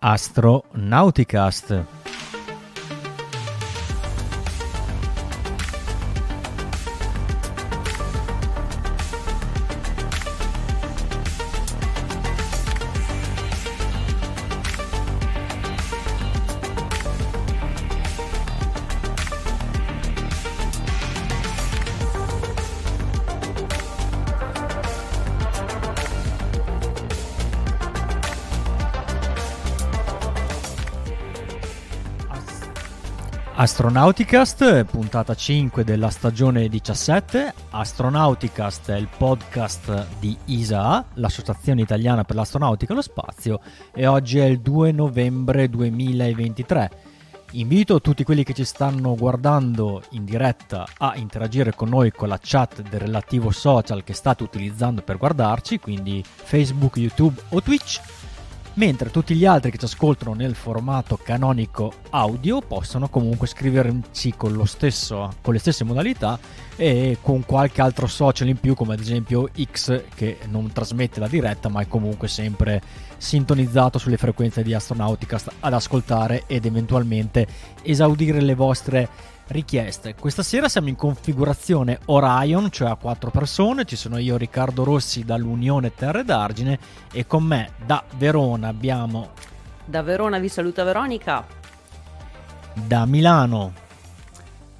Astronauticast. Astronauticast, puntata 5 della stagione 17. Astronauticast è il podcast di ISA, l'Associazione Italiana per l'Astronautica e lo Spazio, e oggi è il 2 novembre 2023. Invito tutti quelli che ci stanno guardando in diretta a interagire con noi con la chat del relativo social che state utilizzando per guardarci, quindi Facebook, YouTube o Twitch mentre tutti gli altri che ci ascoltano nel formato canonico audio possono comunque scriverci con, stesso, con le stesse modalità e con qualche altro social in più come ad esempio X che non trasmette la diretta ma è comunque sempre sintonizzato sulle frequenze di Astronautica ad ascoltare ed eventualmente esaudire le vostre richieste. Questa sera siamo in configurazione Orion, cioè a quattro persone. Ci sono io, Riccardo Rossi dall'Unione Terre d'Argine e con me da Verona abbiamo... Da Verona vi saluta Veronica. Da Milano.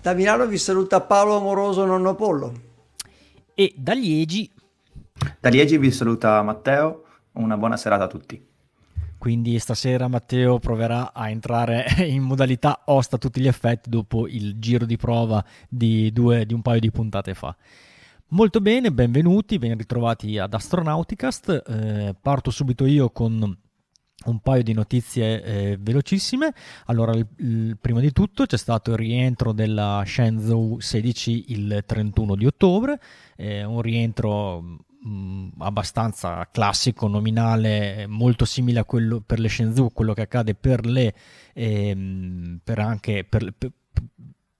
Da Milano vi saluta Paolo Amoroso Nonno Pollo. E da Liegi. Da Liegi vi saluta Matteo. Una buona serata a tutti. Quindi stasera Matteo proverà a entrare in modalità host a tutti gli effetti dopo il giro di prova di, due, di un paio di puntate fa. Molto bene, benvenuti, ben ritrovati ad Astronauticast. Eh, parto subito io con un paio di notizie eh, velocissime. Allora, il, il, prima di tutto c'è stato il rientro della Shenzhou 16 il 31 di ottobre, eh, un rientro mh, abbastanza classico, nominale, molto simile a quello per le Shenzhou, quello che accade per le ehm, per anche per, per,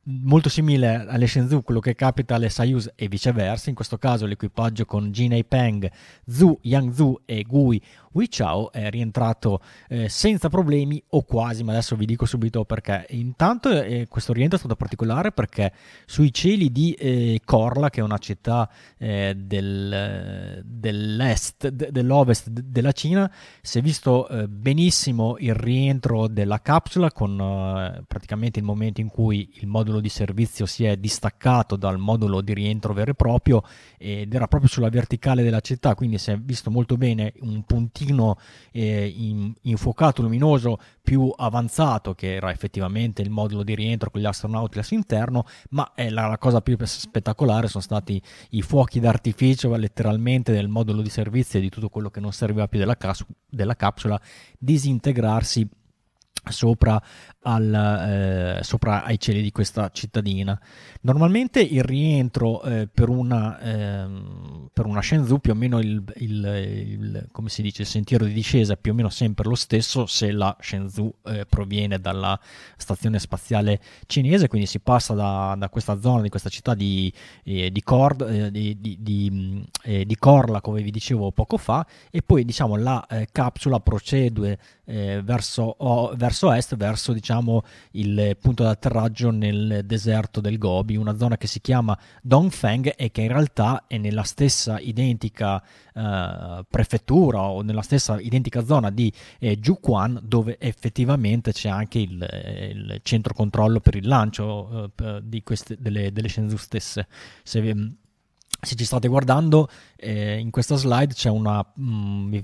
molto simile alle Shenzhou, quello che capita alle Soyuz e viceversa. In questo caso l'equipaggio con Jinei Peng, Zhu Yangzhu e Gui Wichao è rientrato eh, senza problemi o quasi, ma adesso vi dico subito perché. Intanto eh, questo rientro è stato particolare perché sui cieli di eh, Korla, che è una città eh, del, dell'est, de, dell'ovest de, della Cina, si è visto eh, benissimo il rientro della capsula con eh, praticamente il momento in cui il modulo di servizio si è distaccato dal modulo di rientro vero e proprio ed era proprio sulla verticale della città, quindi si è visto molto bene un puntino pochettino eh, in, infuocato luminoso più avanzato che era effettivamente il modulo di rientro con gli astronauti all'interno ma eh, la, la, cosa più spettacolare sono stati i fuochi d'artificio letteralmente del modulo di servizio e di tutto quello che non serviva più della, cas- della capsula disintegrarsi sopra, al, eh, sopra, ai cieli di questa cittadina. Normalmente il rientro eh, per, una, eh, per una Shenzhou più o meno il, il, il, come si dice, il sentiero di discesa è più o meno sempre lo stesso se la Shenzhou eh, proviene dalla stazione spaziale cinese, quindi si passa da, da questa zona, di questa città di, eh, di, Cord, eh, di, di, di, Korla, come vi dicevo poco fa, e poi diciamo la capsula procede verso, verso verso est, verso diciamo, il punto d'atterraggio nel deserto del Gobi, una zona che si chiama Dongfeng e che in realtà è nella stessa identica eh, prefettura o nella stessa identica zona di eh, Juquan dove effettivamente c'è anche il, il centro controllo per il lancio eh, di queste, delle, delle Shenzhou stesse. Se, se ci state guardando, eh, in questa slide c'è una, mm,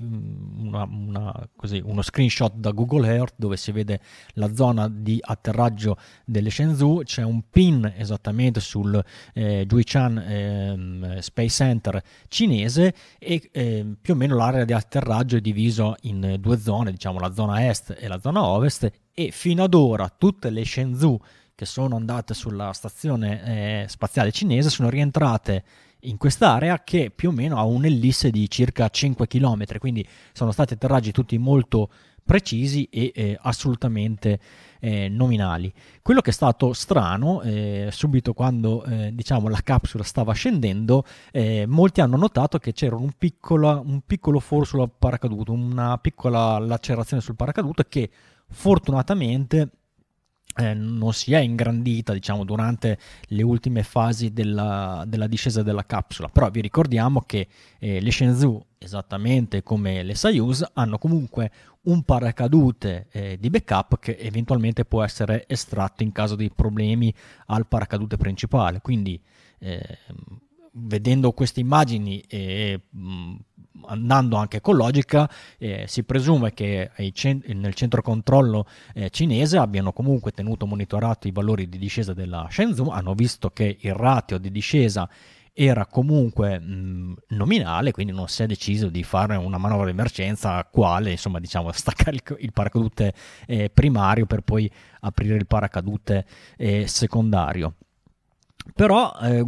una, una, così, uno screenshot da Google Earth dove si vede la zona di atterraggio delle Shenzhou, c'è un pin esattamente sul eh, Juichan eh, Space Center cinese e eh, più o meno l'area di atterraggio è diviso in due zone, diciamo la zona est e la zona ovest e fino ad ora tutte le Shenzhou che sono andate sulla stazione eh, spaziale cinese sono rientrate in quest'area che più o meno ha un'ellisse di circa 5 km, quindi sono stati atterraggi tutti molto precisi e eh, assolutamente eh, nominali. Quello che è stato strano, eh, subito quando eh, diciamo, la capsula stava scendendo, eh, molti hanno notato che c'era un piccolo, un piccolo foro sul paracadute, una piccola lacerazione sul paracadute che fortunatamente eh, non si è ingrandita diciamo, durante le ultime fasi della, della, discesa della capsula, però vi ricordiamo che eh, le Shenzhou, esattamente come le Soyuz, hanno comunque un paracadute eh, di backup che eventualmente può essere estratto in caso di problemi al paracadute principale, quindi eh, vedendo queste immagini e mh, andando anche con logica, eh, si presume che cent- nel centro controllo eh, cinese abbiano comunque tenuto monitorato i valori di discesa della Shenzhou, hanno visto che il ratio di discesa era comunque mh, nominale, quindi non si è deciso di fare una manovra di emergenza quale, insomma, diciamo, staccare il, il paracadute eh, primario per poi aprire il paracadute eh, secondario. Però eh,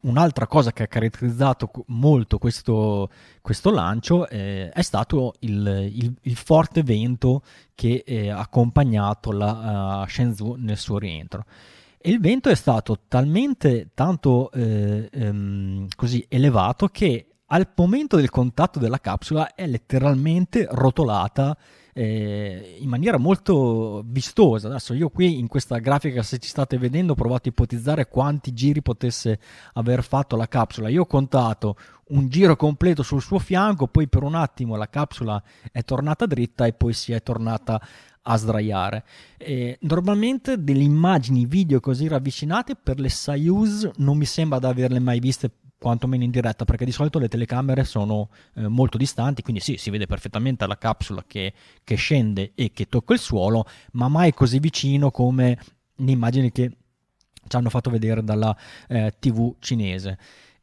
un'altra cosa che ha caratterizzato molto questo, questo lancio eh, è stato il, il, il, forte vento che eh, ha accompagnato la uh, Shenzhou nel suo rientro. E il vento è stato talmente tanto eh, ehm, così elevato che al momento del contatto della capsula è letteralmente rotolata eh, in maniera molto vistosa. Adesso io qui in questa grafica, se ci state vedendo, ho provato a ipotizzare quanti giri potesse aver fatto la capsula. Io ho contato un giro completo sul suo fianco, poi per un attimo la capsula è tornata dritta e poi si è tornata a sdraiare. Eh, normalmente delle immagini video così ravvicinate per le Soyuz non mi sembra di averle mai viste quantomeno in diretta, perché di solito le telecamere sono eh, molto distanti, quindi sì, si vede perfettamente la capsula che, che, scende e che tocca il suolo, ma mai così vicino come le immagini che ci hanno fatto vedere dalla eh, TV cinese.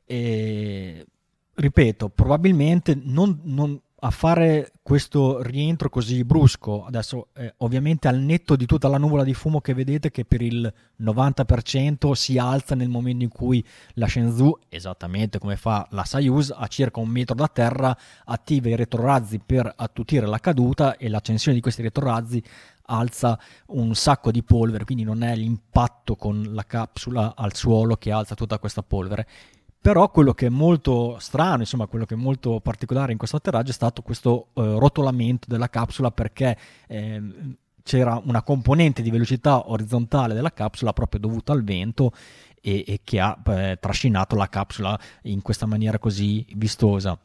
E, ripeto, probabilmente non, non, a fare questo rientro così brusco, adesso eh, ovviamente al netto di tutta la nuvola di fumo che vedete che per il 90% si alza nel momento in cui la Shenzhou, esattamente come fa la Soyuz, a circa un metro da terra attiva i retrorazzi per attutire la caduta e l'accensione di questi retrorazzi alza un sacco di polvere, quindi non è l'impatto con la capsula al suolo che alza tutta questa polvere, però quello che è molto strano, insomma, quello che è molto particolare in questo atterraggio è stato questo eh, rotolamento della capsula perché eh, c'era una componente di velocità orizzontale della capsula proprio dovuta al vento e, e che ha eh, trascinato la capsula in questa maniera così vistosa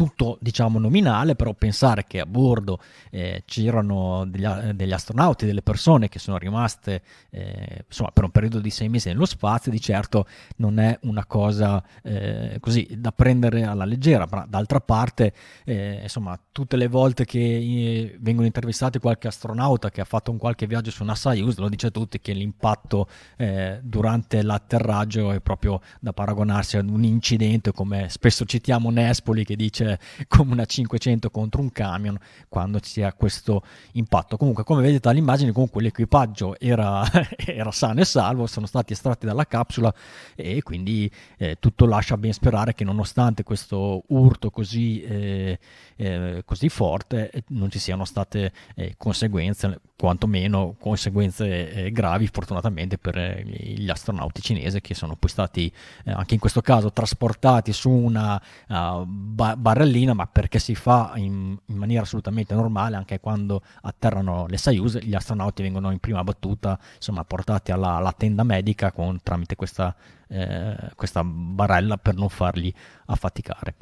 tutto diciamo nominale, però pensare che a bordo eh, c'erano degli, degli, astronauti, delle persone che sono rimaste eh, insomma, per un periodo di sei mesi nello spazio, di certo non è una cosa eh, così da prendere alla leggera, ma d'altra parte eh, insomma tutte le volte che eh, vengono intervistati qualche astronauta che ha fatto un qualche viaggio su una Soyuz lo dice a tutti che l'impatto eh, durante l'atterraggio è proprio da paragonarsi ad un incidente come spesso citiamo Nespoli che dice come una 500 contro un camion quando sia questo impatto. Comunque, come vedete dall'immagine, comunque l'equipaggio era, era sano e salvo, sono stati estratti dalla capsula e quindi eh, tutto lascia ben sperare che nonostante questo urto così, eh, eh, così forte non ci siano state eh, conseguenze, quantomeno conseguenze eh, gravi fortunatamente per eh, gli astronauti cinesi che sono poi stati anche in questo caso trasportati su una uh, barra barellina, ma perché si fa in, in, maniera assolutamente normale anche quando atterrano le Soyuz, gli astronauti vengono in prima battuta insomma, portati alla, alla tenda medica con, tramite questa, eh, questa barella per non farli affaticare.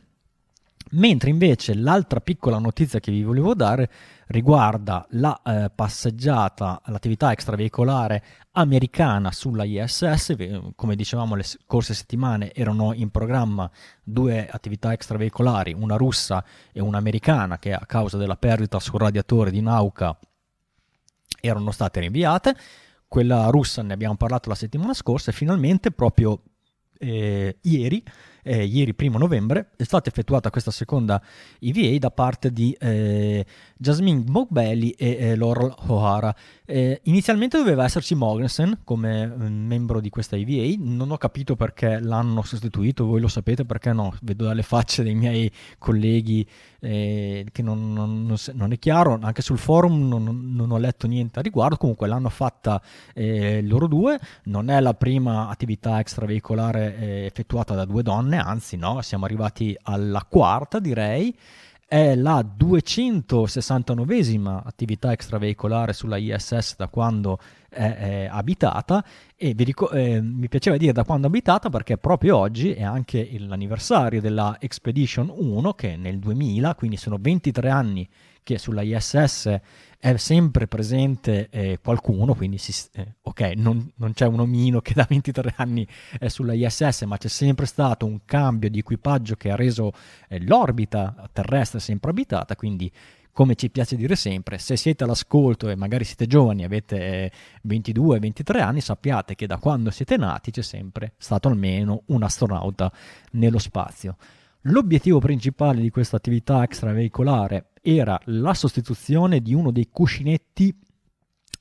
Mentre invece l'altra piccola notizia che vi volevo dare riguarda la eh, passeggiata, l'attività extraveicolare americana sulla ISS. Come dicevamo, le scorse settimane erano in programma due attività extraveicolari, una russa e una americana, che a causa della perdita sul radiatore di Nauka erano state rinviate. Quella russa ne abbiamo parlato la settimana scorsa e finalmente proprio eh, ieri eh, ieri primo novembre, è stata effettuata questa seconda EVA da parte di eh, Jasmine Mogbelli e eh, Laurel O'Hara. Eh, inizialmente doveva esserci Mogensen come mm, membro di questa EVA, non ho capito perché l'hanno sostituito, voi lo sapete perché no, vedo dalle facce dei miei colleghi eh, che non, non, non, non, è chiaro, anche sul forum non, ho letto niente a riguardo, comunque l'hanno fatta eh, loro due, non è la prima attività extraveicolare effettuata da due donne, anzi no, siamo arrivati alla quarta direi. È la 269esima attività extraveicolare sulla ISS da quando è, è abitata. E ric- eh, mi piaceva dire da quando è abitata perché proprio oggi è anche l'anniversario della Expedition 1 che nel 2000, quindi sono 23 anni che sulla ISS è sempre presente eh, qualcuno, quindi si, eh, ok, non, non, c'è un omino che da 23 anni è sulla ISS, ma c'è sempre stato un cambio di equipaggio che ha reso eh, l'orbita terrestre sempre abitata, quindi come ci piace dire sempre, se siete all'ascolto e magari siete giovani, avete 22-23 eh, anni, sappiate che da quando siete nati c'è sempre stato almeno un astronauta nello spazio. L'obiettivo principale di questa attività extraveicolare era la sostituzione di uno dei cuscinetti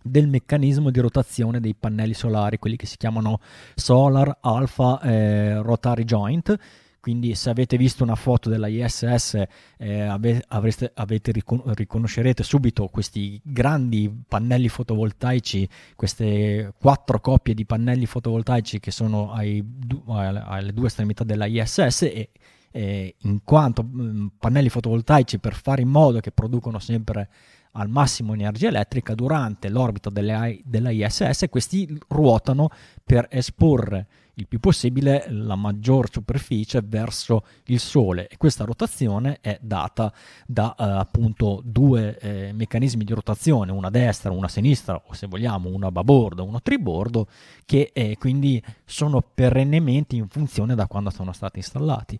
del meccanismo di rotazione dei pannelli solari, quelli che si chiamano Solar Alpha eh, Rotary Joint. Quindi se avete visto una foto della ISS eh, ave, avreste, avete ricon- riconoscerete subito questi grandi pannelli fotovoltaici, queste quattro coppie di pannelli fotovoltaici che sono ai, alle due estremità della ISS e eh, in quanto mh, mm, pannelli fotovoltaici per fare in modo che producono sempre al massimo energia elettrica durante l'orbita della, della ISS, questi ruotano per esporre il più possibile la maggior superficie verso il Sole. E questa rotazione è data da eh, appunto due eh, meccanismi di rotazione, una a destra, una a sinistra o se vogliamo una a babordo, uno a tribordo, che eh, quindi sono perennemente in funzione da quando sono stati installati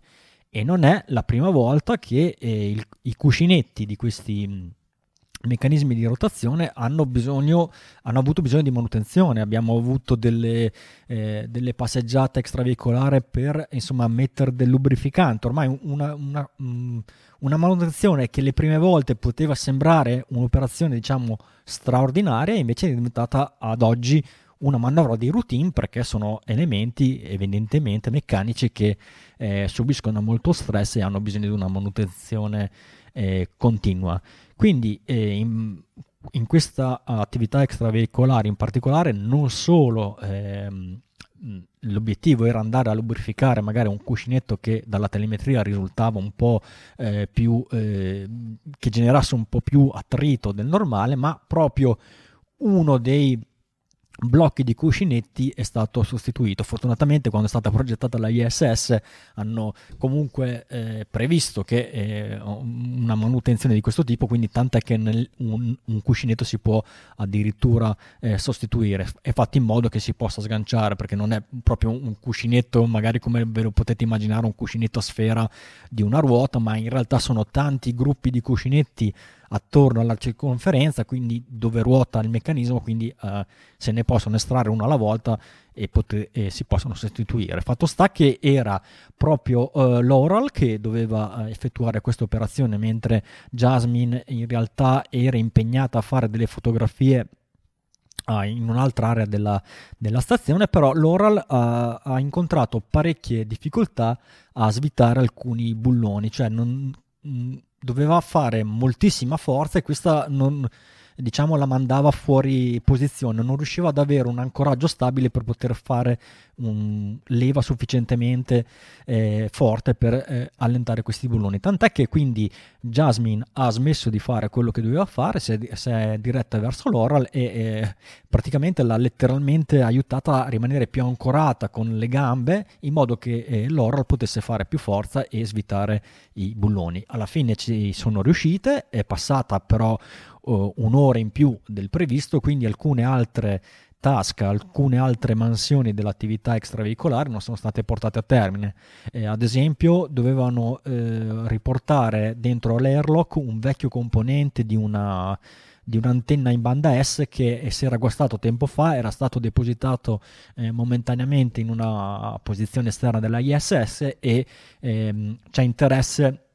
e non è la prima volta che eh, il, i cuscinetti di questi mm, meccanismi di rotazione hanno, bisogno, hanno avuto bisogno di manutenzione. Abbiamo avuto delle, eh, delle passeggiate extraveicolari per insomma, mettere del lubrificante. Ormai una, una, mm, una, manutenzione che le prime volte poteva sembrare un'operazione diciamo straordinaria, invece è diventata ad oggi una manovra di routine perché sono elementi evidentemente meccanici che eh, subiscono molto stress e hanno bisogno di una manutenzione eh, continua. Quindi eh, in, in, questa attività extraveicolare in particolare non solo ehm, l'obiettivo era andare a lubrificare magari un cuscinetto che dalla telemetria risultava un po' eh, più eh, che generasse un po' più attrito del normale, ma proprio uno dei blocchi di cuscinetti è stato sostituito. Fortunatamente quando è stata progettata la ISS hanno comunque eh, previsto che eh, una manutenzione di questo tipo, quindi tant'è che nel, un, un, cuscinetto si può addirittura eh, sostituire. È fatto in modo che si possa sganciare perché non è proprio un cuscinetto, magari come ve lo potete immaginare, un cuscinetto a sfera di una ruota, ma in realtà sono tanti gruppi di cuscinetti attorno alla circonferenza, quindi dove ruota il meccanismo, quindi eh, se ne possono estrarre uno alla volta e, poter, e, si possono sostituire. Fatto sta che era proprio eh, Laurel che doveva eh, effettuare questa operazione, mentre Jasmine in realtà era impegnata a fare delle fotografie Uh, in un'altra area della, della, stazione, però Laurel uh, ha incontrato parecchie difficoltà a svitare alcuni bulloni, cioè non, mh, doveva fare moltissima forza e questa non, diciamo, la mandava fuori posizione, non riusciva ad avere un ancoraggio stabile per poter fare un leva sufficientemente eh, forte per eh, allentare questi bulloni. Tant'è che quindi Jasmine ha smesso di fare quello che doveva fare, si è, si è diretta verso l'Oral e eh, praticamente l'ha letteralmente aiutata a rimanere più ancorata con le gambe in modo che eh, l'Oral potesse fare più forza e svitare i bulloni. Alla fine ci sono riuscite, è passata però uh, un'ora in più del previsto, quindi alcune altre task, alcune altre mansioni dell'attività extraveicolare non sono state portate a termine. Eh, ad esempio, dovevano eh, riportare dentro l'airlock un vecchio componente di una di un'antenna in banda S che si era guastato tempo fa, era stato depositato eh, momentaneamente in una posizione esterna della ISS e ehm, c'è interesse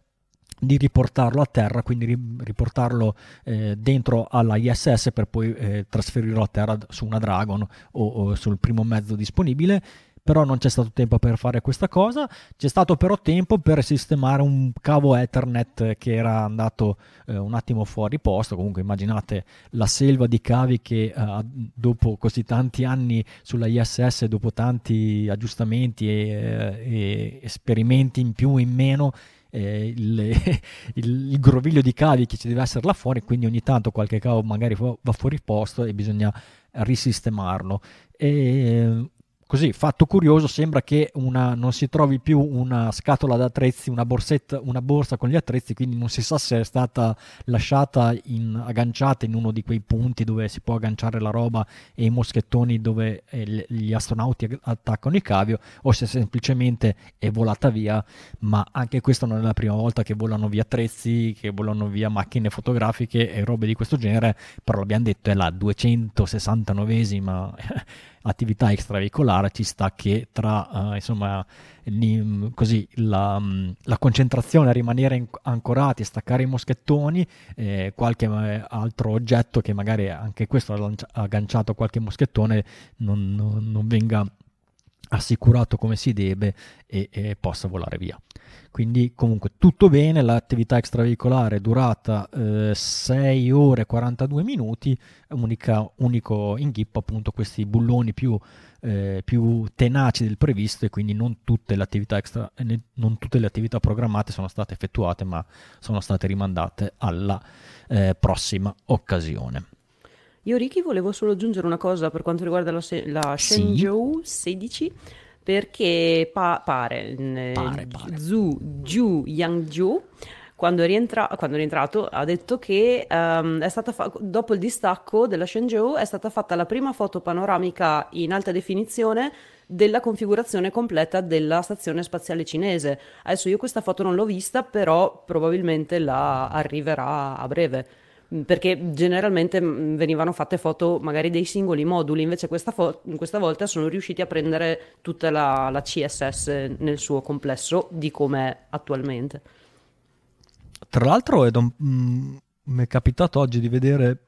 di riportarlo a terra, quindi riportarlo eh, dentro alla ISS per poi eh, trasferirlo a terra su una Dragon o, o sul primo mezzo disponibile. Però non c'è stato tempo per fare questa cosa, c'è stato però tempo per sistemare un cavo Ethernet che era andato eh, un attimo fuori posto, comunque immaginate la selva di cavi che eh, dopo così tanti anni sulla ISS, dopo tanti aggiustamenti e, eh, e esperimenti in più e in meno, eh, il, il, groviglio di cavi che ci deve essere là fuori, quindi ogni tanto qualche cavo magari va fuori posto e bisogna risistemarlo. E così fatto curioso sembra che una, non si trovi più una scatola d'attrezzi una borsetta una borsa con gli attrezzi quindi non si sa se è stata lasciata in, agganciata in uno di quei punti dove si può agganciare la roba e i moschettoni dove eh, gli astronauti attaccano il cavio o se semplicemente è volata via ma anche questa non è la prima volta che volano via attrezzi che volano via macchine fotografiche e robe di questo genere però l'abbiamo detto è la 269esima attività extraveicolare ci sta che tra uh, insomma li, così, la, la, concentrazione a rimanere ancorati e staccare i moschettoni eh, qualche altro oggetto che magari anche questo ha agganciato qualche moschettone non, non, non venga assicurato come si deve e, e possa volare via. Quindi comunque tutto bene, l'attività extraveicolare è durata eh, 6 ore e 42 minuti, unica, unico inghippo appunto questi bulloni più, eh, più, tenaci del previsto e quindi non tutte, extra, non tutte, le attività programmate sono state effettuate ma sono state rimandate alla eh, prossima occasione. Io Ricky volevo solo aggiungere una cosa per quanto riguarda la, la Shenzhou sì. 16 perché pa- pare, pare, pare. Zhu Ju Yangju quando è, rientra- quando è, rientrato ha detto che um, è stata fa- dopo il distacco della Shenzhou è stata fatta la prima foto panoramica in alta definizione della configurazione completa della stazione spaziale cinese. Adesso io questa foto non l'ho vista, però probabilmente la arriverà a breve perché generalmente mm, venivano fatte foto magari dei singoli moduli, invece questa, fo- questa volta sono riusciti a prendere tutta la, la CSS nel suo complesso di com'è attualmente. Tra l'altro è mm, mi è capitato oggi di vedere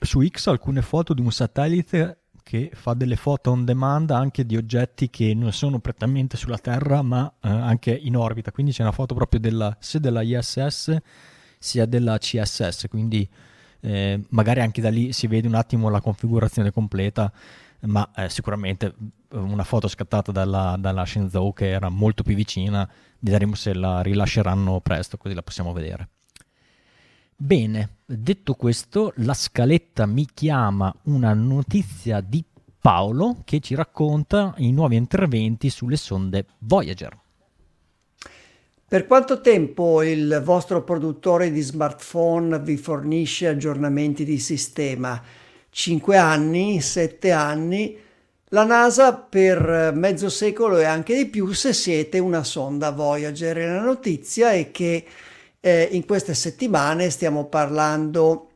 su X alcune foto di un satellite che fa delle foto on demand anche di oggetti che non sono prettamente sulla Terra ma eh, anche in orbita, quindi c'è una foto proprio della, sia della ISS sia della CSS, quindi eh, magari anche da lì si vede un attimo la configurazione completa, ma eh, sicuramente eh, una foto scattata dalla, dalla Shenzhou che era molto più vicina, vedremo se la rilasceranno presto, così la possiamo vedere. Bene, detto questo, la scaletta mi chiama una notizia di Paolo che ci racconta i nuovi interventi sulle sonde Voyager. Per quanto tempo il vostro produttore di smartphone vi fornisce aggiornamenti di sistema? 5 anni, 7 anni? La NASA per mezzo secolo e anche di più se siete una sonda Voyager. La notizia è che eh, in queste settimane stiamo parlando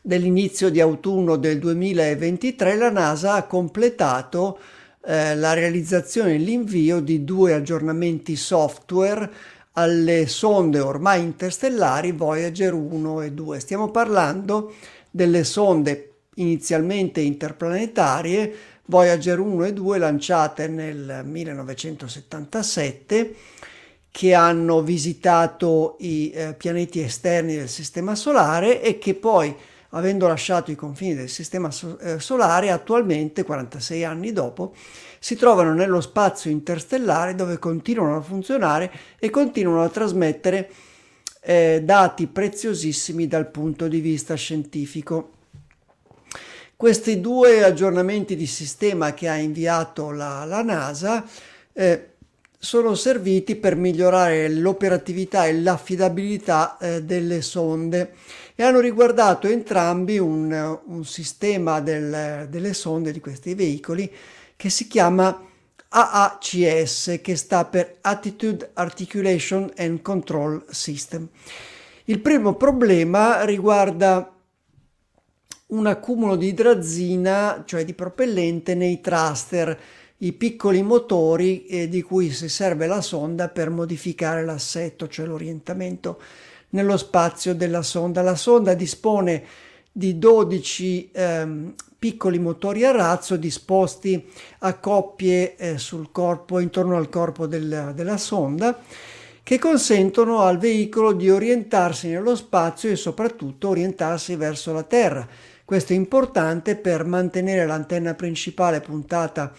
dell'inizio di autunno del 2023, la NASA ha completato eh, la realizzazione e l'invio di due aggiornamenti software alle sonde ormai interstellari Voyager 1 e 2. Stiamo parlando delle sonde inizialmente interplanetarie Voyager 1 e 2 lanciate nel 1977 che hanno visitato i eh, pianeti esterni del Sistema Solare e che poi avendo lasciato i confini del sistema eh, solare, attualmente, 46 anni dopo, si trovano nello spazio interstellare dove continuano a funzionare e continuano a trasmettere eh, dati preziosissimi dal punto di vista scientifico. Questi due aggiornamenti di sistema che ha inviato la, la NASA eh, sono serviti per migliorare l'operatività e l'affidabilità eh, delle sonde e hanno riguardato entrambi un, un sistema del, delle sonde di questi veicoli che si chiama AACS, che sta per Attitude Articulation and Control System. Il primo problema riguarda un accumulo di idrazina, cioè di propellente, nei thruster, i piccoli motori eh, di cui si serve la sonda per modificare l'assetto, cioè l'orientamento nello spazio della sonda. La sonda dispone di 12 ehm, piccoli motori a razzo disposti a coppie eh, sul corpo, intorno al corpo del, della sonda, che consentono al veicolo di orientarsi nello spazio e soprattutto orientarsi verso la Terra. Questo è importante per mantenere l'antenna principale puntata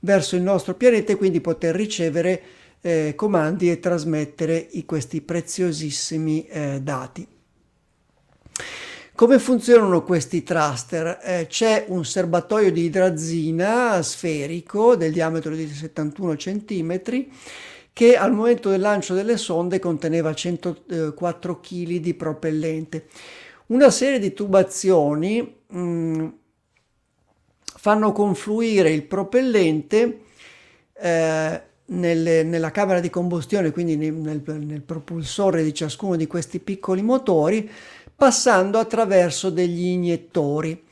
verso il nostro pianeta e quindi poter ricevere eh, comandi e trasmettere i, questi preziosissimi eh, dati. Come funzionano questi thruster? Eh, c'è un serbatoio di idrazina sferico del diametro di 71 cm che al momento del lancio delle sonde conteneva 104 kg di propellente. Una serie di tubazioni mh, mm, fanno confluire il propellente eh, nelle, nella camera di combustione, quindi nel, nel, propulsore di ciascuno di questi piccoli motori, passando attraverso degli iniettori.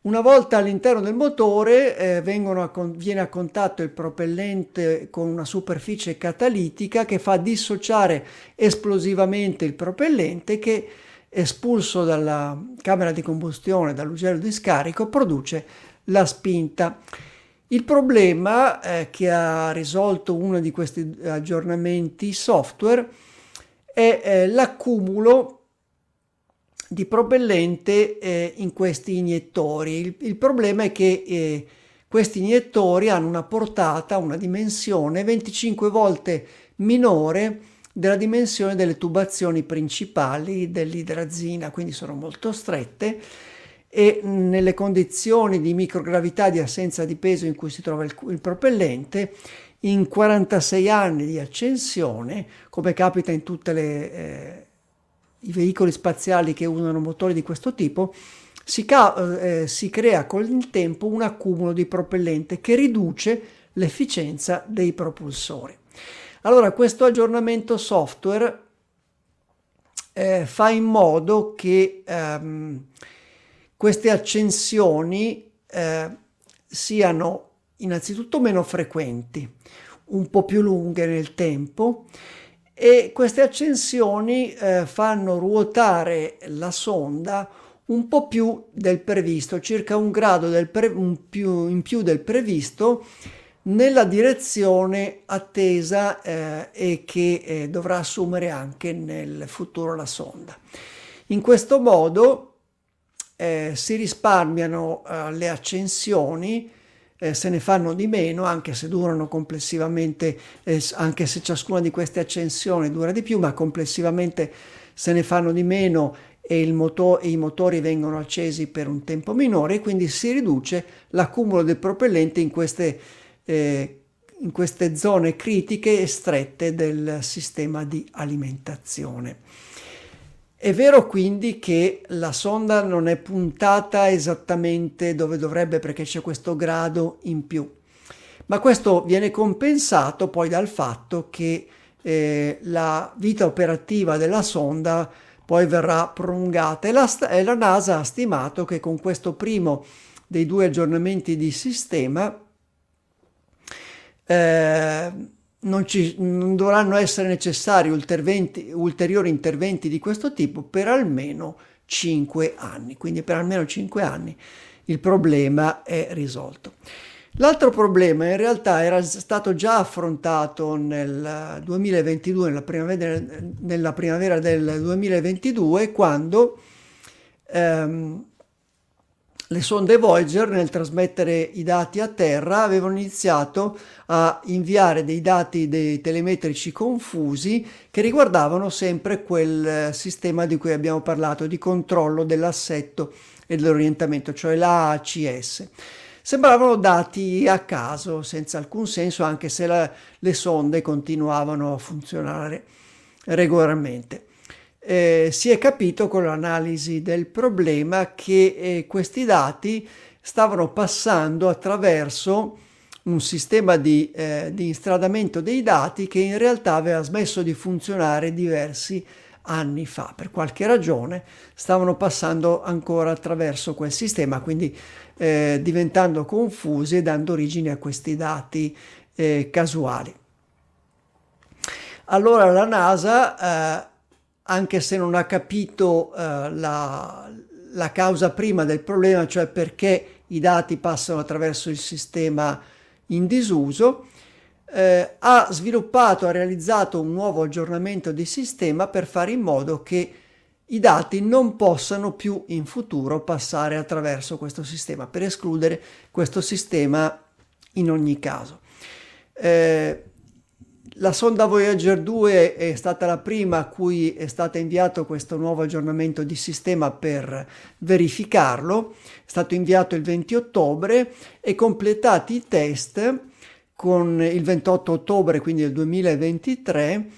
Una volta all'interno del motore eh, a con- viene a contatto il propellente con una superficie catalitica che fa dissociare esplosivamente il propellente che espulso dalla camera di combustione, dall'ugello di scarico, produce la spinta. Il problema eh, che ha risolto uno di questi aggiornamenti software è eh, l'accumulo di propellente eh, in questi iniettori. Il, il, problema è che eh, questi iniettori hanno una portata, una dimensione 25 volte minore della dimensione delle tubazioni principali dell'idrazina, quindi sono molto strette e nelle condizioni di microgravità di assenza di peso in cui si trova il, il propellente, in 46 anni di accensione, come capita in tutti eh, i veicoli spaziali che usano motori di questo tipo, si, ca- eh, si crea con il tempo un accumulo di propellente che riduce l'efficienza dei propulsori. Allora, questo aggiornamento software eh, fa in modo che ehm, queste accensioni eh, siano innanzitutto meno frequenti, un po' più lunghe nel tempo e queste accensioni eh, fanno ruotare la sonda un po' più del previsto, circa un grado pre- un più, in più del previsto nella direzione attesa eh, e che eh, dovrà assumere anche nel futuro la sonda. In questo modo eh, si risparmiano eh, le accensioni, eh, se ne fanno di meno, anche se durano complessivamente, eh, anche se ciascuna di queste accensioni dura di più, ma complessivamente se ne fanno di meno e, moto- i motori vengono accesi per un tempo minore quindi si riduce l'accumulo del propellente in queste, eh, in queste zone critiche e strette del sistema di alimentazione. È vero quindi che la sonda non è puntata esattamente dove dovrebbe perché c'è questo grado in più, ma questo viene compensato poi dal fatto che eh, la vita operativa della sonda poi verrà prolungata. E la, e la NASA ha stimato che con questo primo dei due aggiornamenti di sistema eh, non, ci, non dovranno essere necessari ulteriori, ulteriori interventi di questo tipo per almeno 5 anni. Quindi per almeno 5 anni il problema è risolto. L'altro problema in realtà era stato già affrontato nel 2022, nella primavera, nella primavera del 2022, quando ehm, le sonde Voyager nel trasmettere i dati a terra avevano iniziato a inviare dei dati dei telemetrici confusi che riguardavano sempre quel eh, sistema di cui abbiamo parlato di controllo dell'assetto e dell'orientamento, cioè la ACS. Sembravano dati a caso, senza alcun senso, anche se la, le sonde continuavano a funzionare regolarmente eh, si è capito con l'analisi del problema che eh, questi dati stavano passando attraverso un sistema di, eh, di, instradamento dei dati che in realtà aveva smesso di funzionare diversi anni fa. Per qualche ragione stavano passando ancora attraverso quel sistema, quindi eh, diventando confusi e dando origine a questi dati eh, casuali. Allora la NASA, eh, anche se non ha capito eh, la, la causa prima del problema, cioè perché i dati passano attraverso il sistema in disuso, eh, ha sviluppato, ha realizzato un nuovo aggiornamento di sistema per fare in modo che i dati non possano più in futuro passare attraverso questo sistema, per escludere questo sistema in ogni caso. Eh, la sonda Voyager 2 è stata la prima a cui è stato inviato questo nuovo aggiornamento di sistema per verificarlo. È stato inviato il 20 ottobre e completati i test con il 28 ottobre, quindi del 2023.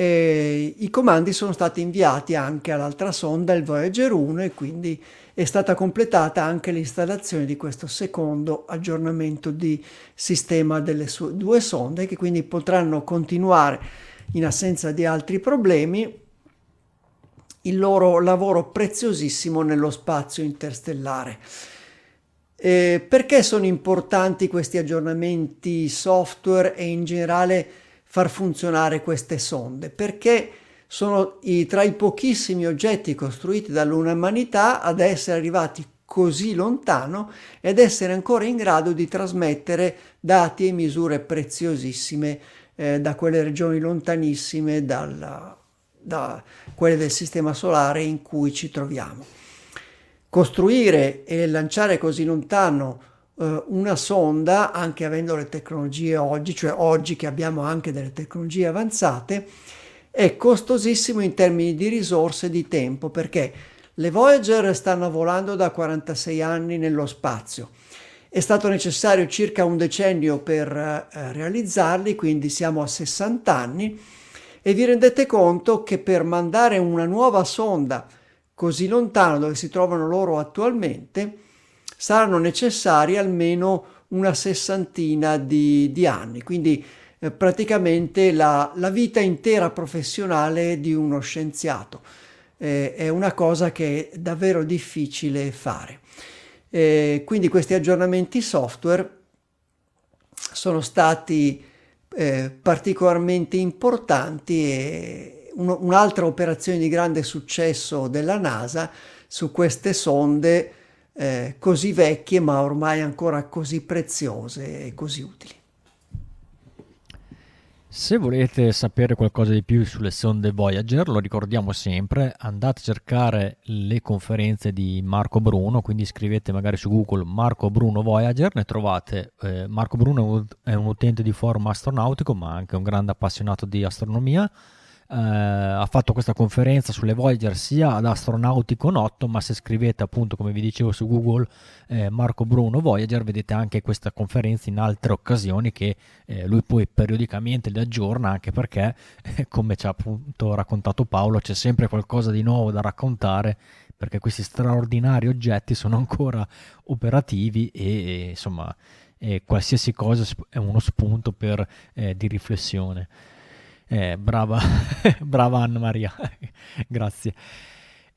Eh, I comandi sono stati inviati anche all'altra sonda, il Voyager 1, e quindi è stata completata anche l'installazione di questo secondo aggiornamento di sistema delle sue due sonde che quindi potranno continuare in assenza di altri problemi il loro lavoro preziosissimo nello spazio interstellare. Eh, perché sono importanti questi aggiornamenti software e in generale far funzionare queste sonde? Perché sono i, tra i pochissimi oggetti costruiti dall'umanità ad essere arrivati così lontano ed essere ancora in grado di trasmettere dati e misure preziosissime eh, da quelle regioni lontanissime dalla, da quelle del sistema solare in cui ci troviamo. Costruire e lanciare così lontano una sonda, anche avendo le tecnologie oggi, cioè oggi che abbiamo anche delle tecnologie avanzate, è costosissimo in termini di risorse e di tempo perché le Voyager stanno volando da 46 anni nello spazio. È stato necessario circa un decennio per eh, realizzarli, quindi siamo a 60 anni e vi rendete conto che per mandare una nuova sonda così lontano dove si trovano loro attualmente saranno necessari almeno una sessantina di, di anni. Quindi eh, praticamente la, la, vita intera professionale di uno scienziato. Eh, è una cosa che è davvero difficile fare. Eh, quindi questi aggiornamenti software sono stati eh, particolarmente importanti e un, un'altra operazione di grande successo della NASA su queste sonde eh, così vecchie ma ormai ancora così preziose e così utili. Se volete sapere qualcosa di più sulle sonde Voyager, lo ricordiamo sempre, andate a cercare le conferenze di Marco Bruno, quindi scrivete magari su Google Marco Bruno Voyager, ne trovate. Eh, Marco Bruno è un utente di forum astronautico, ma anche un grande appassionato di astronomia eh, ha fatto questa conferenza sulle Voyager sia ad Astronautico Notto, ma se scrivete appunto come vi dicevo su Google eh, Marco Bruno Voyager vedete anche questa conferenza in altre occasioni che eh, lui poi periodicamente le aggiorna anche perché come ci ha appunto raccontato Paolo c'è sempre qualcosa di nuovo da raccontare perché questi straordinari oggetti sono ancora operativi e, e insomma qualsiasi cosa è uno spunto per, eh, di riflessione. Eh, brava, brava Anna Maria, grazie.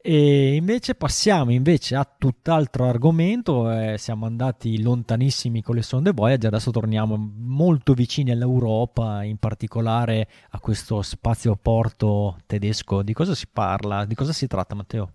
E invece passiamo invece a tutt'altro argomento, eh, siamo andati lontanissimi con le sonde Voyager, adesso torniamo molto vicini all'Europa, in particolare a questo spazioporto tedesco. Di cosa si parla? Di cosa si tratta Matteo?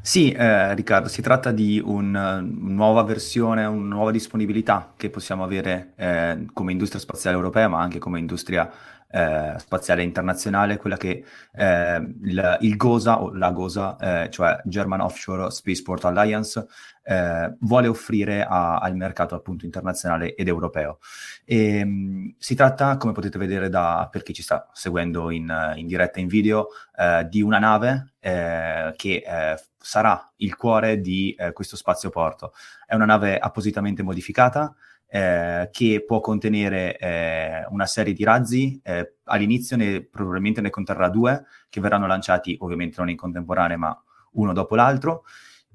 Sì, eh, Riccardo, si tratta di una nuova versione, una nuova disponibilità che possiamo avere eh, come industria spaziale europea, ma anche come industria eh, spaziale internazionale, quella che eh, il, il, GOSA o la GOSA, eh, cioè German Offshore Spaceport Alliance, eh, vuole offrire a, al mercato appunto internazionale ed europeo. E, ehm, si tratta, come potete vedere da, per chi ci sta seguendo in, in diretta in video, eh, di una nave eh, che sarà il cuore di questo spazioporto. È una nave appositamente modificata, eh, che può contenere eh, una serie di razzi, eh, all'inizio ne, probabilmente ne conterrà due, che verranno lanciati ovviamente non in contemporanea, ma uno dopo l'altro.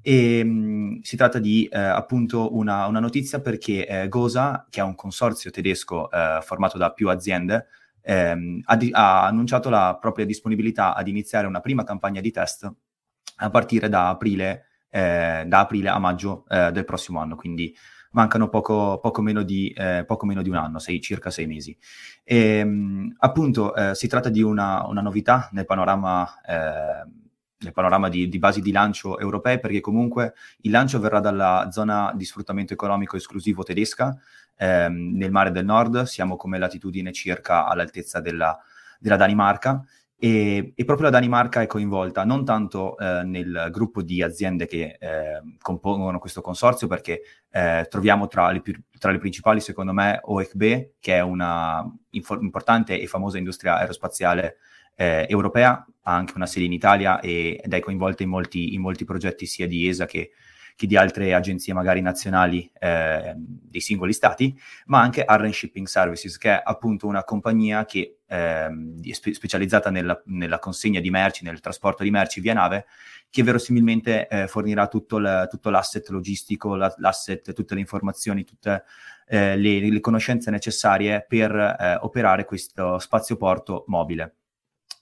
E, mh, mm, si tratta di eh, appunto una, una, notizia perché eh, GOSA, che è un consorzio tedesco eh, formato da più aziende, ehm, ha, di- ha, annunciato la propria disponibilità ad iniziare una prima campagna di test a partire da aprile, eh, da aprile a maggio eh, del prossimo anno, quindi mancano poco, poco, meno, di, eh, poco meno, di, un anno, sei, circa sei mesi. E, ehm, appunto eh, si tratta di una, una novità nel panorama eh, nel panorama di, di, basi di lancio europee, perché comunque il lancio verrà dalla zona di sfruttamento economico esclusivo tedesca, ehm, nel mare del nord, siamo come latitudine circa all'altezza della, della Danimarca, e, e, proprio la Danimarca è coinvolta non tanto eh, nel gruppo di aziende che eh, compongono questo consorzio, perché eh, troviamo tra le, tra le, principali, secondo me, OECB, che è una infor- importante e famosa industria aerospaziale eh, europea, ha anche una sede in Italia e, ed è coinvolta in molti, in molti progetti sia di ESA che, che di altre agenzie magari nazionali eh, dei singoli stati, ma anche Arren Shipping Services, che è appunto una compagnia che, eh, spe- specializzata nella, nella, consegna di merci, nel trasporto di merci via nave, che verosimilmente eh, fornirà tutto, l- tutto, l'asset logistico, la- l'asset, tutte le informazioni, tutte eh, le, le, conoscenze necessarie per eh, operare questo spazioporto mobile.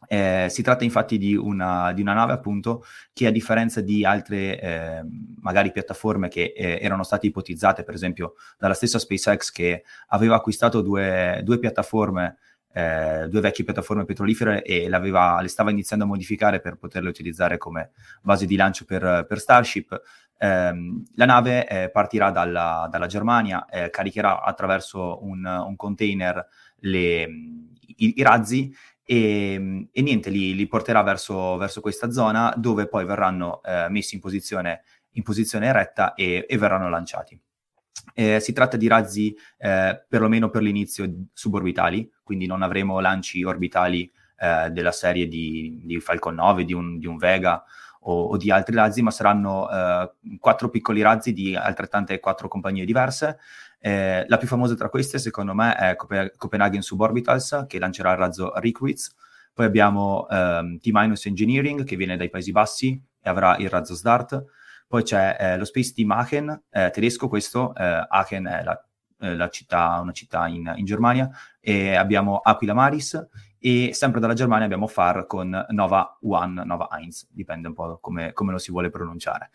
Eh, si tratta infatti di una, di una, nave appunto che a differenza di altre eh, magari piattaforme che eh, erano state ipotizzate per esempio dalla stessa SpaceX che aveva acquistato due, due piattaforme eh, due vecchie piattaforme petrolifere e le stava iniziando a modificare per poterle utilizzare come base di lancio per, per Starship. Eh, la nave eh, partirà dalla, dalla Germania, eh, caricherà attraverso un, un container le, i, i, razzi e, ehm, e niente, li, li porterà verso, verso, questa zona dove poi verranno eh, messi in posizione, in posizione eretta e, e verranno lanciati. Eh, si tratta di razzi eh, perlomeno per l'inizio suborbitali, quindi non avremo lanci orbitali eh, della serie di, di, Falcon 9, di un, di un Vega o, o, di altri razzi, ma saranno eh, quattro piccoli razzi di altrettante quattro compagnie diverse, eh, la più famosa tra queste, secondo me, è Copen- Copenhagen Suborbitals, che lancerà il razzo Recruits. Poi abbiamo ehm, T-Minus Engineering, che viene dai Paesi Bassi e avrà il razzo Start. Poi c'è eh, lo Space Team Aachen, eh, tedesco questo, eh, Aachen è la, eh, la città, una città in, in, Germania, e abbiamo Aquila Maris, e sempre dalla Germania abbiamo FAR con Nova One, Nova 1, dipende un po' come, come lo si vuole pronunciare.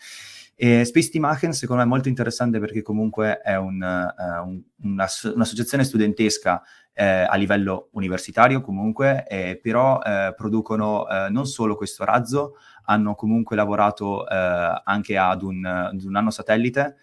E Space Team Aachen secondo me è molto interessante perché comunque è un, uh, un, una, un'associazione studentesca eh, a livello universitario comunque, eh, però eh, producono eh, non solo questo razzo, hanno comunque lavorato eh, anche ad un, ad un nanosatellite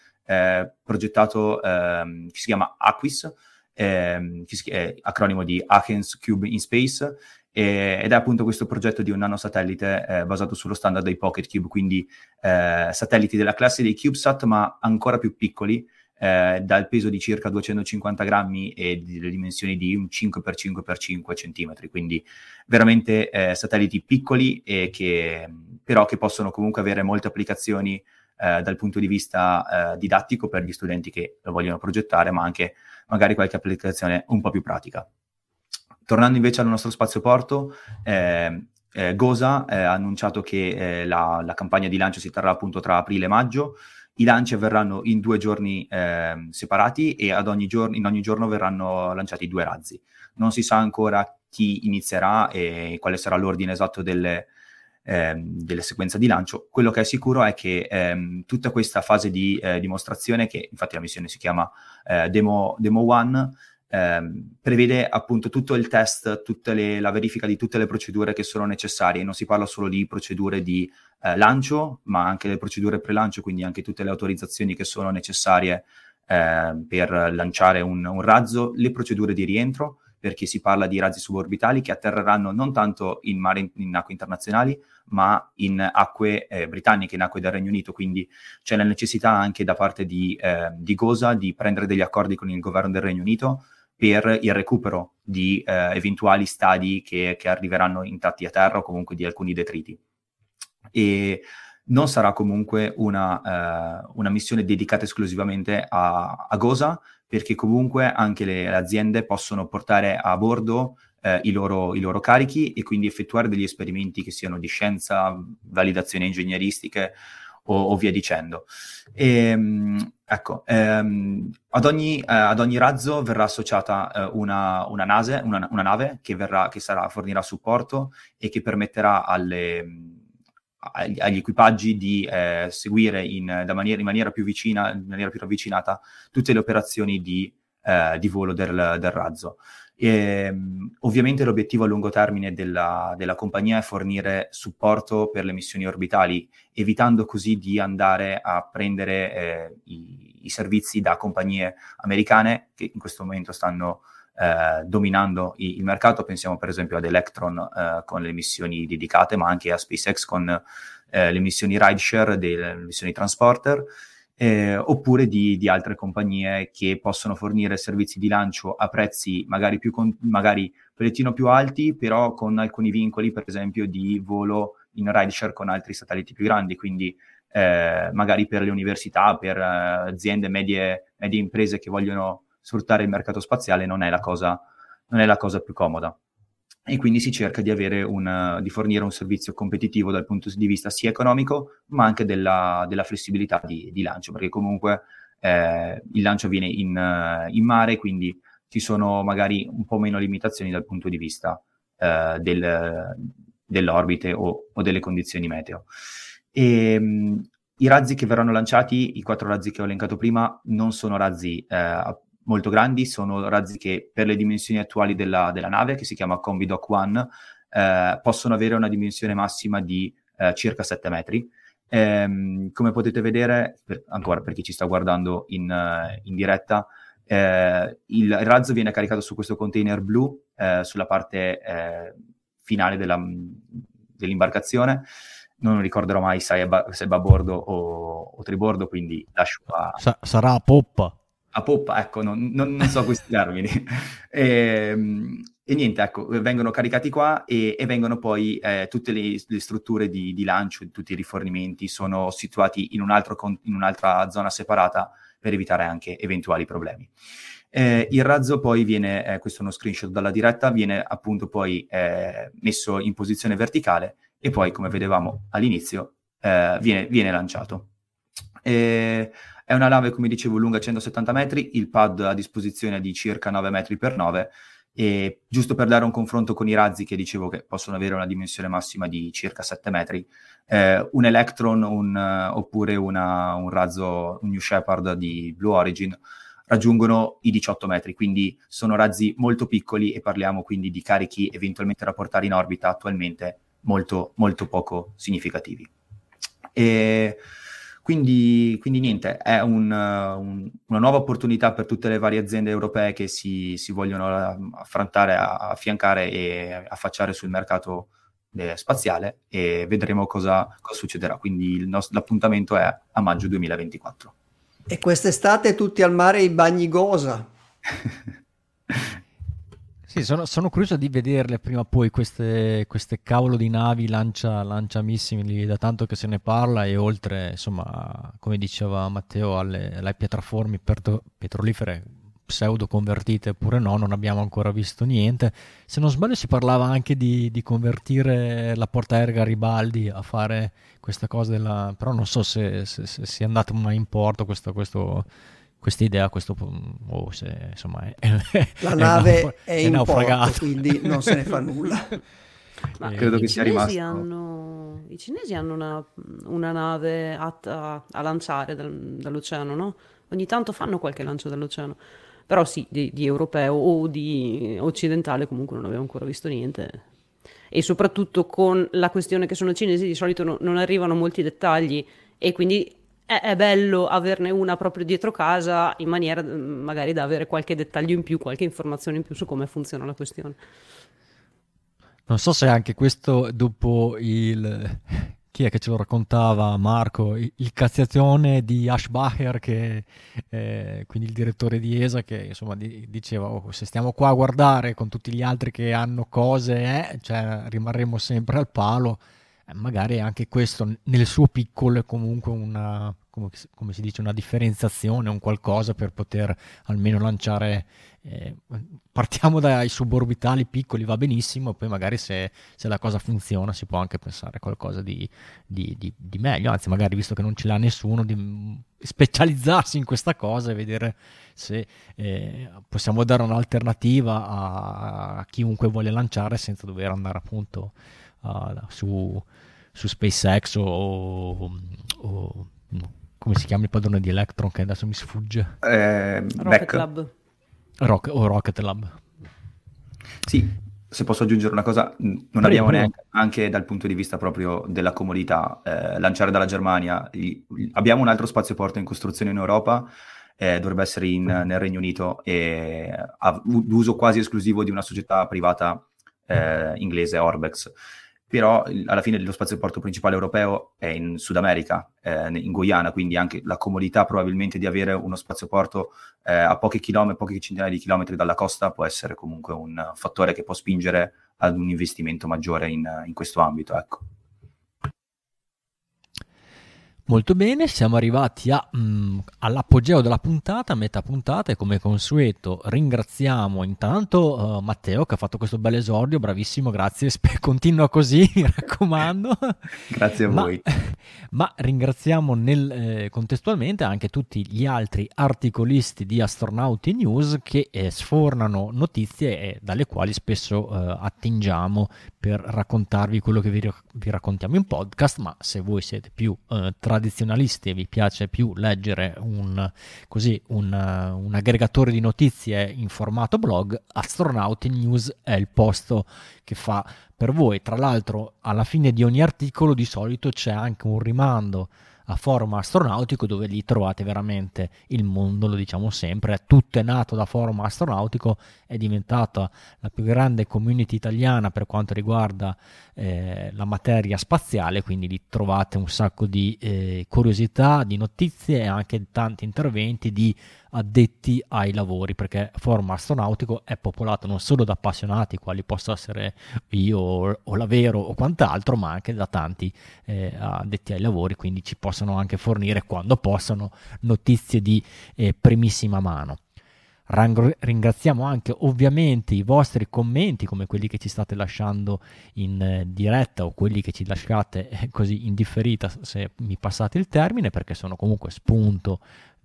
progettato ehm, che si chiama Aquis, ehm, che è acronimo di Athens Cube in Space, e, ed è appunto questo progetto di un nanosatellite eh, basato sullo standard dei Pocket Cube, quindi eh, satelliti della classe dei CubeSat, ma ancora più piccoli, eh, dal peso di circa 250 grammi e delle dimensioni di un 5x5x5 centimetri, quindi veramente eh, satelliti piccoli e che però che possono comunque avere molte applicazioni eh, dal punto di vista eh, didattico per gli studenti che lo vogliono progettare, ma anche magari qualche applicazione un po' più pratica. Tornando invece al nostro spazio porto, eh, eh, Gosa ha annunciato che la, la, campagna di lancio si terrà appunto tra aprile e maggio. I lanci avverranno in due giorni ehm, separati e ogni giorno, in ogni giorno verranno lanciati due razzi. Non si sa ancora chi inizierà e quale sarà l'ordine esatto delle, ehm, delle sequenze di lancio. Quello che è sicuro è che ehm, tutta questa fase di eh, dimostrazione, che infatti la missione si chiama eh, Demo, Demo ehm, prevede appunto tutto il test, le, la verifica di tutte le procedure che sono necessarie. Non si parla solo di procedure di eh, lancio, ma anche le procedure pre-lancio, quindi anche tutte le autorizzazioni che sono necessarie eh, per lanciare un, un razzo, le procedure di rientro, perché si parla di razzi suborbitali che atterreranno non tanto in mare in, acque internazionali, ma in acque eh, britanniche, in acque del Regno Unito. Quindi c'è la necessità anche da parte di, eh, di GOSA di prendere degli accordi con il governo del Regno Unito per il recupero di eh, eventuali stadi che, che, arriveranno intatti a terra o comunque di alcuni detriti. E non sarà comunque una, eh, una missione dedicata esclusivamente a, a, Gosa, perché comunque anche le, le aziende possono portare a bordo eh, i, loro, i, loro, carichi e quindi effettuare degli esperimenti che siano di scienza, validazioni ingegneristiche o, o via dicendo. E, ehm, ecco, ehm, ad, ogni, eh, ad, ogni, razzo verrà associata eh, una, una, nase, una, una, nave che, verrà, che sarà, fornirà supporto e che permetterà alle, agli, equipaggi di eh, seguire in, maniera, in, maniera, più vicina, in maniera più ravvicinata tutte le operazioni di, eh, di volo del, del razzo. E, ehm, ovviamente l'obiettivo a lungo termine della, della, compagnia è fornire supporto per le missioni orbitali, evitando così di andare a prendere eh, i, i, servizi da compagnie americane che in questo momento stanno eh, dominando i, il mercato. Pensiamo per esempio ad Electron eh, con le missioni dedicate, ma anche a SpaceX con eh, le missioni rideshare, delle missioni transporter eh, oppure di, di, altre compagnie che possono fornire servizi di lancio a prezzi magari più con, magari pellettino più alti, però con alcuni vincoli, per esempio, di volo in rideshare con altri satelliti più grandi, quindi eh, magari per le università, per uh, aziende medie, medie imprese che vogliono sfruttare il mercato spaziale non è la cosa, non è la cosa più comoda e quindi si cerca di, una, di, fornire un servizio competitivo dal punto di vista sia economico, ma anche della, della flessibilità di, di, lancio, perché comunque eh, il lancio avviene in, in, mare, quindi ci sono magari un po' meno limitazioni dal punto di vista eh, del, dell'orbite o, o, delle condizioni meteo. E, mh, I razzi che verranno lanciati, i quattro razzi che ho elencato prima, non sono razzi eh, molto grandi, sono razzi che per le dimensioni attuali della, della nave, che si chiama Convidoc One, eh, possono avere una dimensione massima di eh, circa 7 metri. Ehm, come potete vedere, per, ancora per chi ci sta guardando in, uh, in diretta, eh, il razzo viene caricato su questo container blu eh, sulla parte eh, finale della, dell'imbarcazione. Non ricorderò mai se è, ba- se è babordo o, o tribordo, quindi lascio a... Sa- sarà a poppa a poppa, ecco, non, non, non so questi termini. e, ehm, e, niente, ecco, vengono caricati qua e, e vengono poi eh, tutte le, le strutture di, di, lancio, tutti i rifornimenti sono situati in, un altro, in, un'altra zona separata per evitare anche eventuali problemi. Eh, il razzo poi viene, eh, questo è uno screenshot dalla diretta, viene appunto poi eh, messo in posizione verticale e poi, come vedevamo all'inizio, eh, viene, viene lanciato. E, è una nave, come dicevo, lunga 170 metri, il pad a disposizione è di circa 9 metri per 9 e giusto per dare un confronto con i razzi che dicevo che possono avere una dimensione massima di circa 7 metri, eh, un Electron un, uh, oppure una, un razzo, un New Shepard di Blue Origin raggiungono i 18 metri, quindi sono razzi molto piccoli e parliamo quindi di carichi eventualmente da portare in orbita attualmente molto, molto poco significativi. E quindi, quindi niente, è un, un, una nuova opportunità per tutte le varie aziende europee che si, si vogliono eh, affrontare, affiancare e affacciare sul mercato eh, spaziale e vedremo cosa, cosa succederà. Quindi nostro, l'appuntamento è a maggio 2024. E quest'estate tutti al mare i bagni Gosa. Sì, sono, sono, curioso di vederle prima o poi queste, queste cavolo di navi lancia, lanciamissimi da tanto che se ne parla e oltre, insomma, come diceva Matteo, alle, alle piattaforme petro, petrolifere pseudo convertite oppure no, non abbiamo ancora visto niente. Se non sbaglio si parlava anche di, di convertire la portaerga Garibaldi a fare questa cosa della... però non so se sia andato mai in porto questo, questo questa idea, questo, oh, se, insomma, è, la nave è, naufra- è in porto, quindi non se ne fa nulla. Ma eh, credo che sia rimasto. Hanno, I cinesi hanno una, una nave atta a lanciare dal, dall'oceano, no? Ogni tanto fanno qualche lancio dall'oceano. Però sì, di, di, europeo o di occidentale comunque non avevo ancora visto niente. E soprattutto con la questione che sono cinesi, di solito no, non arrivano molti dettagli e quindi è, è, bello averne una proprio dietro casa in maniera mm, magari da avere qualche dettaglio in più, qualche informazione in più su come funziona la questione. Non so se anche questo dopo il... Chi è che ce lo raccontava? Marco, il, il cazziazione di Ashbacher, che, eh, quindi il direttore di ESA, che insomma di, diceva oh, se stiamo qua a guardare con tutti gli altri che hanno cose, eh, cioè, rimarremo sempre al palo eh, magari anche questo nel suo piccolo è comunque una, come, come, si dice, una differenziazione, un qualcosa per poter almeno lanciare eh, partiamo dai suborbitali piccoli, va benissimo, poi magari se, se, la cosa funziona si può anche pensare a qualcosa di, di, di, di, meglio, anzi magari visto che non ce l'ha nessuno, di specializzarsi in questa cosa e vedere se eh, possiamo dare un'alternativa a, a, chiunque vuole lanciare senza dover andare appunto uh, su, su, SpaceX o, o, o come si chiama il padrone di Electron che adesso mi sfugge? Eh, Rocket Lab. Rock, o Rocket Lab. Sì, se posso aggiungere una cosa, non Prego. abbiamo neanche, anche dal punto di vista proprio della comodità, eh, lanciare dalla Germania. I, abbiamo un altro spazioporto in costruzione in Europa, eh, dovrebbe essere in, nel Regno Unito e ha l'uso quasi esclusivo di una società privata eh, inglese, Orbex però alla fine lo spazio-porto principale europeo è in Sud America, eh, in Guyana, quindi anche la comodità probabilmente di avere uno spazio-porto eh, a pochi chilometri, poche centinaia di chilometri dalla costa può essere comunque un fattore che può spingere ad un investimento maggiore in, in questo ambito. Ecco. Molto bene, siamo arrivati a, mh, mm, all'apogeo della puntata, metà puntata e come consueto ringraziamo intanto uh, Matteo che ha fatto questo bel esordio, bravissimo, grazie, Sp- continua così, mi raccomando. grazie a voi. Ma, ma ringraziamo nel, eh, contestualmente anche tutti gli altri articolisti di Astronauti News che eh, sfornano notizie e dalle quali spesso eh, attingiamo per raccontarvi quello che vi, vi, raccontiamo in podcast, ma se voi siete più eh, tradizionalisti vi piace più leggere un, così, un, un, aggregatore di notizie in formato blog, Astronauti News è il posto che fa per voi. Tra l'altro, alla fine di ogni articolo di solito c'è anche un rimando a Forum Astronautico dove lì trovate veramente il mondo, lo diciamo sempre, tutto è nato da Forum Astronautico, è diventata la più grande community italiana per quanto riguarda eh, la materia spaziale, quindi lì trovate un sacco di eh, curiosità, di notizie e anche tanti interventi di addetti ai lavori, perché Forum Astronautico è popolato non solo da appassionati, quali posso essere io o Lavero o quant'altro, ma anche da tanti eh, addetti ai lavori, quindi ci possono anche fornire quando possono notizie di eh, primissima mano. Ringraziamo anche ovviamente i vostri commenti come quelli che ci state lasciando in eh, diretta o quelli che ci lasciate eh, così in differita se mi passate il termine perché sono comunque spunto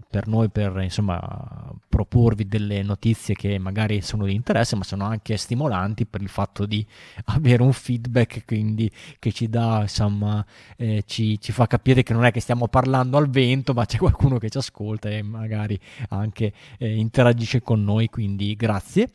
per noi per insomma proporvi delle notizie che magari sono di interesse ma sono anche stimolanti per il fatto di avere un feedback quindi che ci dà insomma eh, ci, ci, fa capire che non è che stiamo parlando al vento ma c'è qualcuno che ci ascolta e magari anche eh, interagisce con noi quindi grazie.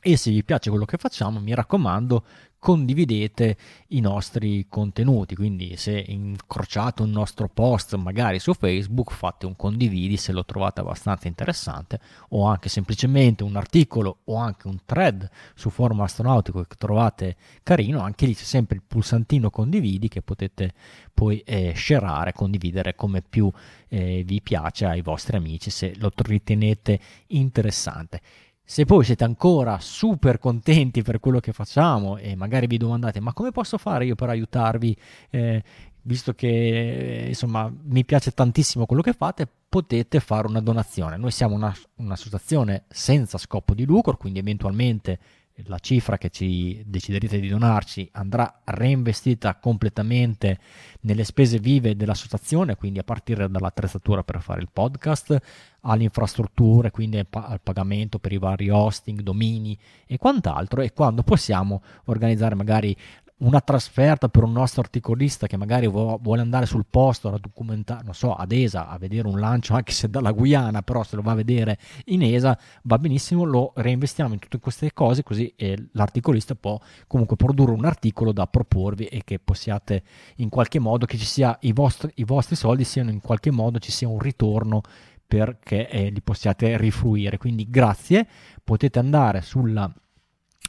E se vi piace quello che facciamo mi raccomando condividete i nostri contenuti. Quindi se incrociate un nostro post magari su Facebook, fate un condividi se lo trovate abbastanza interessante o anche semplicemente un articolo o anche un thread su forum astronautico che trovate carino, anche lì c'è sempre il pulsantino condividi che potete poi eh, shareare, condividere come più eh, vi piace ai vostri amici se lo ritenete interessante. Se poi siete ancora super contenti per quello che facciamo e magari vi domandate ma come posso fare io per aiutarvi, eh, visto che insomma mi piace tantissimo quello che fate, potete fare una donazione. Noi siamo una, un'associazione senza scopo di lucro, quindi eventualmente la cifra che ci deciderete di donarci andrà reinvestita completamente nelle spese vive dell'associazione, quindi a partire dall'attrezzatura per fare il podcast, alle infrastrutture, quindi al pagamento per i vari hosting, domini e quant'altro e quando possiamo organizzare magari una trasferta per un nostro articolista che magari vuole andare sul posto a documentare, non so, ad ESA a vedere un lancio anche se dalla Guyana, però se lo va a vedere in ESA va benissimo, lo reinvestiamo in tutte queste cose così l'articolista può comunque produrre un articolo da proporvi e che possiate in qualche modo che ci sia i vostri, i vostri soldi siano in qualche modo ci sia un ritorno perché eh, li possiate rifluire. Quindi grazie, potete andare sulla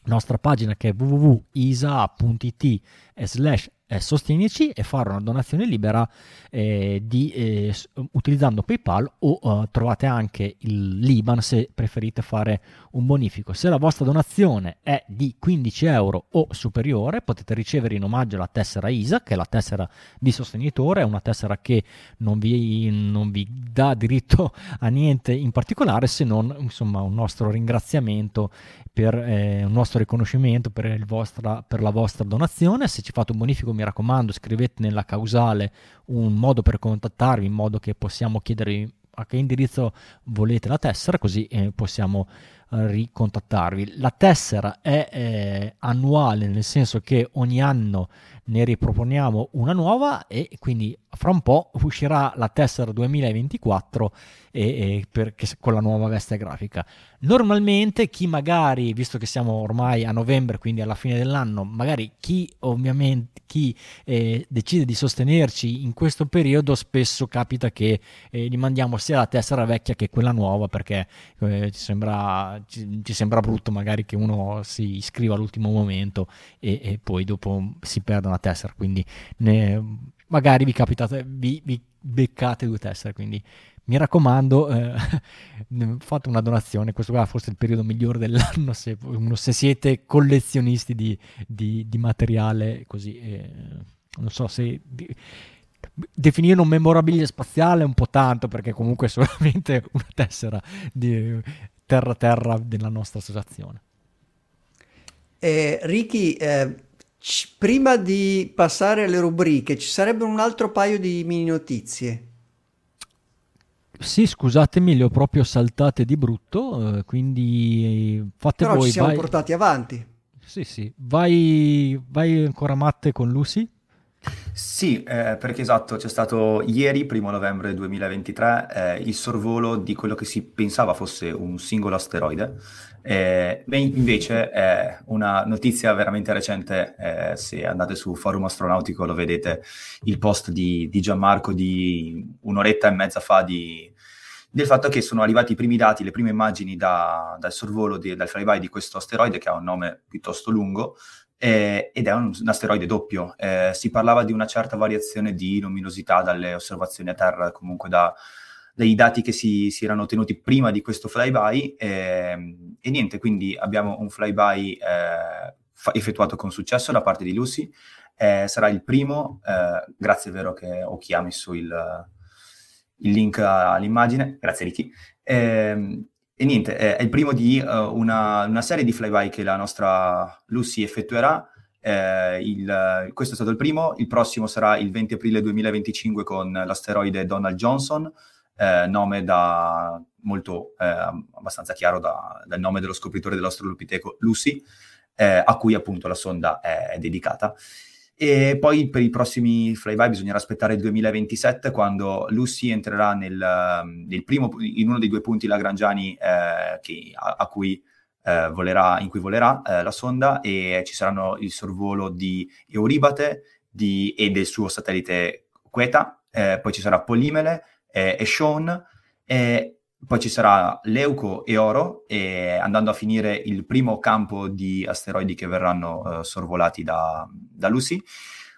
nostra pagina che è www.isa.it slash eh, sostenerci e fare una donazione libera eh, di, eh, utilizzando PayPal o uh, trovate anche il Liban se preferite fare un bonifico. Se la vostra donazione è di 15 euro o superiore potete ricevere in omaggio la tessera ISA che è la tessera di sostenitore, è una tessera che non vi, non vi dà diritto a niente in particolare se non insomma, un nostro ringraziamento per eh, un nostro riconoscimento per, vostra, per, la vostra donazione. Se ci fate un bonifico, mi raccomando, scrivete nella causale un modo per contattarvi in modo che possiamo chiedervi a che indirizzo volete la tessera, così eh, possiamo eh, ricontattarvi. La tessera è eh, annuale, nel senso che ogni anno ne riproponiamo una nuova e quindi fra un po' uscirà la tessera 2024 e, e per, con la nuova veste grafica. Normalmente chi magari, visto che siamo ormai a novembre, quindi alla fine dell'anno, magari chi ovviamente chi eh, decide di sostenerci in questo periodo, spesso capita che eh, gli mandiamo sia la tessera vecchia che quella nuova perché eh, ci, sembra, ci, ci, sembra, brutto magari che uno si iscriva all'ultimo momento e, e poi dopo si perda una tessera. Quindi ne, magari vi capitate, vi, vi beccate due tessere. Quindi mi raccomando, eh, fate una donazione, questo qua è forse il periodo migliore dell'anno se, se siete collezionisti di, di, di materiale così, eh, non so se... Di, definire un memorabilia spaziale è un po' tanto perché comunque è solamente una tessera di terra terra della nostra associazione. Eh, Ricky, eh, c- prima di passare alle rubriche ci sarebbe un altro paio di mini notizie. Sì, scusatemi, le ho proprio saltate di brutto, eh, quindi fate Però voi. ci siamo vai... portati avanti. Sì, sì. Vai, vai ancora matte con Lucy? Sì, eh, perché esatto, c'è stato ieri, primo novembre 2023, eh, il sorvolo di quello che si pensava fosse un singolo asteroide. Eh, invece è una notizia veramente recente, eh, se andate su Forum Astronautico lo vedete, il post di, di Gianmarco di un'oretta e mezza fa di, del fatto che sono arrivati i primi dati, le prime immagini da, dal sorvolo, di, dal flyby di questo asteroide che ha un nome piuttosto lungo, eh, ed è un, un asteroide doppio. Eh, si parlava di una certa variazione di luminosità dalle osservazioni a terra, comunque da, dai dati che si, si, erano ottenuti prima di questo flyby. Eh, e niente, quindi abbiamo un flyby eh, fa- effettuato con successo da parte di Lucy. Eh, sarà il primo, eh, grazie è vero che Oki ha messo il, il link all'immagine, grazie Ricky. E niente, è, è il primo di uh, una, una, serie di flyby che la nostra Lucy effettuerà. Eh, il, questo è stato il primo, il prossimo sarà il 20 aprile 2025 con l'asteroide Donald Johnson, eh, nome da, molto eh, abbastanza chiaro da, dal nome dello scopritore dell'Australopiteco Lucy, eh, a cui appunto la sonda è, è dedicata. E poi per i prossimi flyby bisognerà aspettare il 2027 quando Lucy entrerà nel, nel primo, in uno dei due punti lagrangiani eh, che, a, a, cui, eh, volerà, in cui volerà eh, la sonda e ci saranno il sorvolo di Euribate di, e del suo satellite Queta, eh, poi ci sarà Polimele eh, e Sean e poi ci sarà Leuco e Oro, e andando a finire il primo campo di asteroidi che verranno uh, sorvolati da, da, Lucy.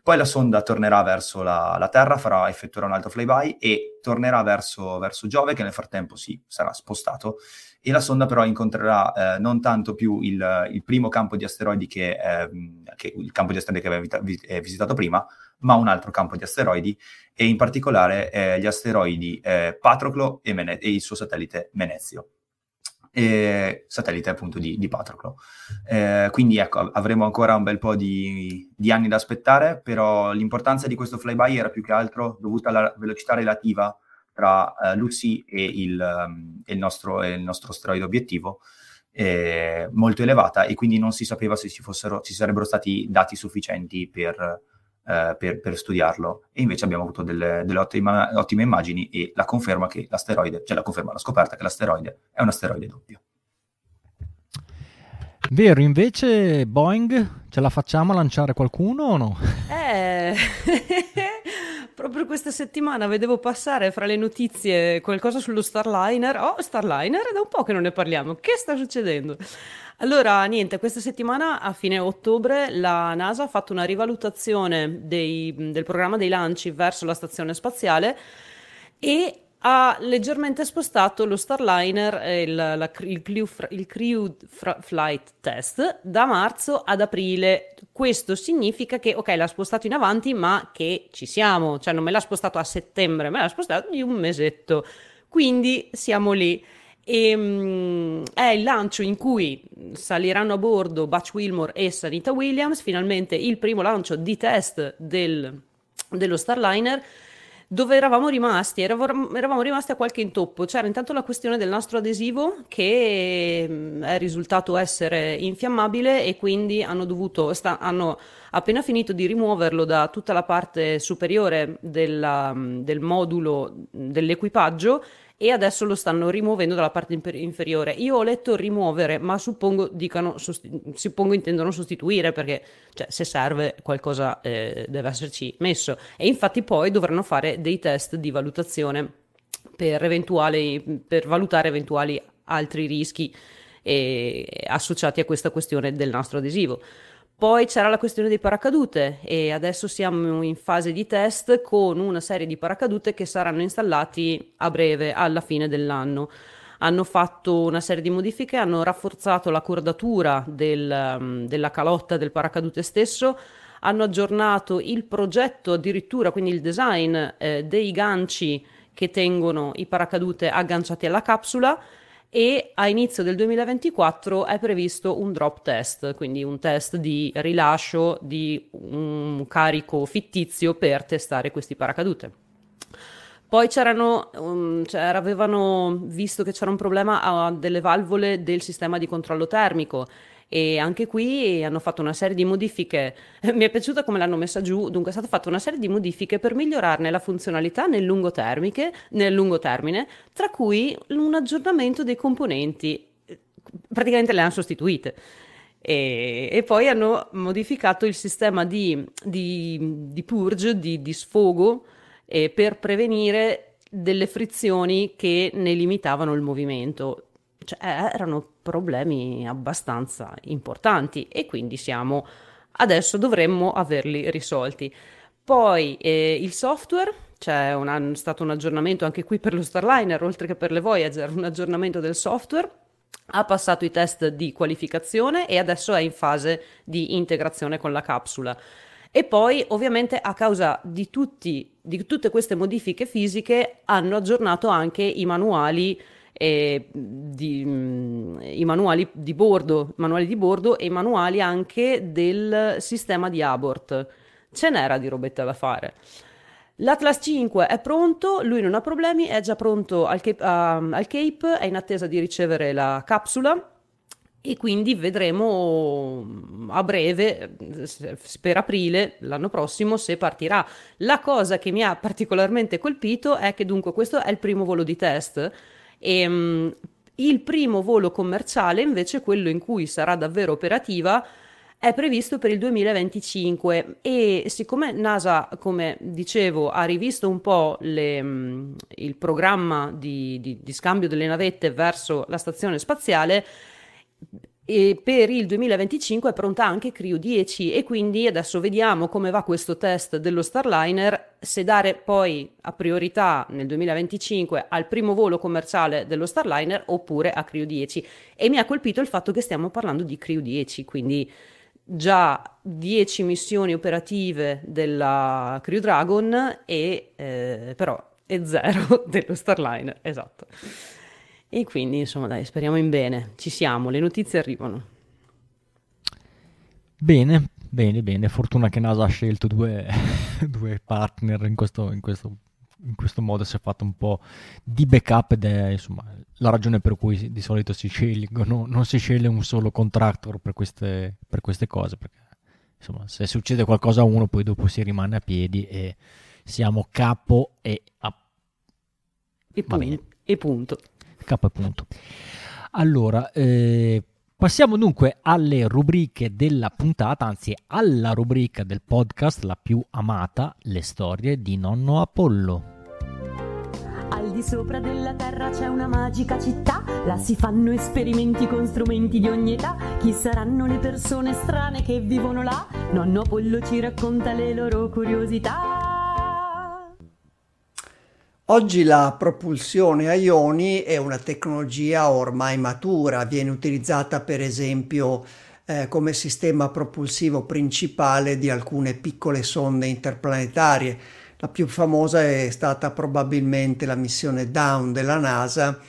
Poi la sonda tornerà verso la, la, Terra, farà, effettuerà un altro flyby e tornerà verso, verso, Giove, che nel frattempo si sarà spostato. E la sonda però incontrerà eh, non tanto più il, il, primo campo di asteroidi che, eh, che, il campo di asteroidi che aveva eh, visitato prima, ma un altro campo di asteroidi, e in particolare eh, gli asteroidi eh, Patroclo e, Mene- e, il suo satellite Menezio. E, satellite appunto di, di Patroclo. Eh, quindi ecco, avremo ancora un bel po' di, di, anni da aspettare, però l'importanza di questo flyby era più che altro dovuta alla velocità relativa tra uh, Lucy e il, um, il, nostro, il nostro asteroide obiettivo, eh, molto elevata e quindi non si sapeva se ci, fossero, ci sarebbero stati dati sufficienti per eh, per, per, studiarlo. E invece abbiamo avuto delle, delle ottime, ottime, immagini e la conferma che l'asteroide, cioè la conferma, la scoperta che l'asteroide è un asteroide doppio. Vero, invece Boeing ce la facciamo a lanciare qualcuno o no? Eh, Proprio questa settimana vedevo passare fra le notizie qualcosa sullo Starliner. Oh, Starliner, è da un po' che non ne parliamo. Che sta succedendo? Allora, niente, questa settimana a fine ottobre la NASA ha fatto una rivalutazione dei, del programma dei lanci verso la stazione spaziale e ha leggermente spostato lo Starliner, il, la, il, crew, il crew Flight Test, da marzo ad aprile. Questo significa che, ok, l'ha spostato in avanti, ma che ci siamo, cioè non me l'ha spostato a settembre, me l'ha spostato di un mesetto. Quindi siamo lì. E, um, è il lancio in cui saliranno a bordo Butch Wilmore e Sanita Williams, finalmente il primo lancio di test del, dello Starliner dove eravamo rimasti? Eravamo, eravamo, rimasti a qualche intoppo. C'era intanto la questione del nastro adesivo che mm, è risultato essere infiammabile e quindi hanno dovuto, sta, hanno appena finito di rimuoverlo da tutta la parte superiore della, mm, del modulo dell'equipaggio e adesso lo stanno rimuovendo dalla parte inferiore. Io ho letto rimuovere, ma suppongo, dicano, sosti- suppongo intendono sostituire perché cioè, se serve qualcosa eh, deve esserci messo. E infatti poi dovranno fare dei test di valutazione per, per valutare eventuali altri rischi eh, associati a questa questione del nastro adesivo. Poi c'era la questione dei paracadute e adesso siamo in fase di test con una serie di paracadute che saranno installati a breve, alla fine dell'anno. Hanno fatto una serie di modifiche, hanno rafforzato la cordatura del, mm, della calotta del paracadute stesso, hanno aggiornato il progetto addirittura, quindi il design eh, dei ganci che tengono i paracadute agganciati alla capsula e a inizio del 2024 è previsto un drop test, quindi un test di rilascio di un carico fittizio per testare questi paracadute. Poi c'erano, um, cioè, avevano visto che c'era un problema a delle valvole del sistema di controllo termico e anche qui hanno fatto una serie di modifiche. Mi è piaciuta come l'hanno messa giù, dunque è stata fatta una serie di modifiche per migliorarne la funzionalità nel lungo, termiche, nel lungo termine, tra cui un aggiornamento dei componenti. Praticamente le hanno sostituite. E, e, poi hanno modificato il sistema di, di, di purge, di, di sfogo, eh, per prevenire delle frizioni che ne limitavano il movimento cioè, eh, erano problemi abbastanza importanti e quindi siamo adesso dovremmo averli risolti. Poi eh, il software, c'è un, stato un aggiornamento anche qui per lo Starliner, oltre che per le Voyager, un aggiornamento del software. Ha passato i test di qualificazione e adesso è in fase di integrazione con la capsula. E poi, ovviamente, a causa di, tutti, di tutte queste modifiche fisiche, hanno aggiornato anche i manuali eh, di, mh, i manuali di bordo, manuali di bordo e i manuali anche del sistema di abort. Ce n'era di robetta da fare. L'Atlas 5 è pronto, lui non ha problemi, è già pronto al Cape, uh, al Cape, è in attesa di ricevere la capsula e quindi vedremo a breve, per aprile l'anno prossimo, se partirà. La cosa che mi ha particolarmente colpito è che dunque questo è il primo volo di test e, um, il primo volo commerciale, invece, quello in cui sarà davvero operativa, è previsto per il 2025 e siccome NASA, come dicevo, ha rivisto un po' le, um, il programma di, di, di scambio delle navette verso la stazione spaziale, e per il 2025 è pronta anche Crew 10 e quindi adesso vediamo come va questo test dello Starliner, se dare poi a priorità nel 2025 al primo volo commerciale dello Starliner oppure a Crew 10 e mi ha colpito il fatto che stiamo parlando di Crew 10, quindi già 10 missioni operative della Crew Dragon e eh, però è zero dello Starliner, esatto. E quindi, insomma, dai, speriamo in bene. Ci siamo, le notizie arrivano. Bene, bene, bene. Fortuna che NASA ha scelto due, due partner in questo, in, questo, in questo, modo. Si è fatto un po' di backup ed è insomma la ragione per cui di solito si scelgono, non si sceglie un solo contractor per queste, per queste cose. Perché insomma, se succede qualcosa a uno, poi dopo si rimane a piedi e siamo capo e a... E, pun- e punto. K punto. Allora, eh, Passiamo dunque alle rubriche della puntata, anzi alla rubrica del podcast, la più amata, le storie di nonno Apollo. Al di sopra della terra c'è una magica città, là si fanno esperimenti con strumenti di ogni età. Chi saranno le persone strane che vivono là? Nonno Apollo ci racconta le loro curiosità. Oggi la propulsione a ioni è una tecnologia ormai matura, viene utilizzata per esempio eh, come sistema propulsivo principale di alcune piccole sonde interplanetarie. La più famosa è stata probabilmente la missione Dawn della NASA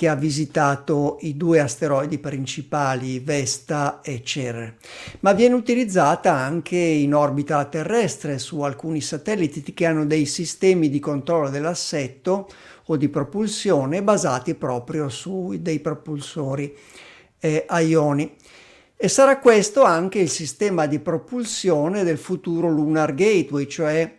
che ha visitato i due asteroidi principali Vesta e Cer, ma viene utilizzata anche in orbita terrestre su alcuni satelliti che hanno dei sistemi di controllo dell'assetto o di propulsione basati proprio su dei propulsori eh, a ioni. E sarà questo anche il sistema di propulsione del futuro Lunar Gateway, cioè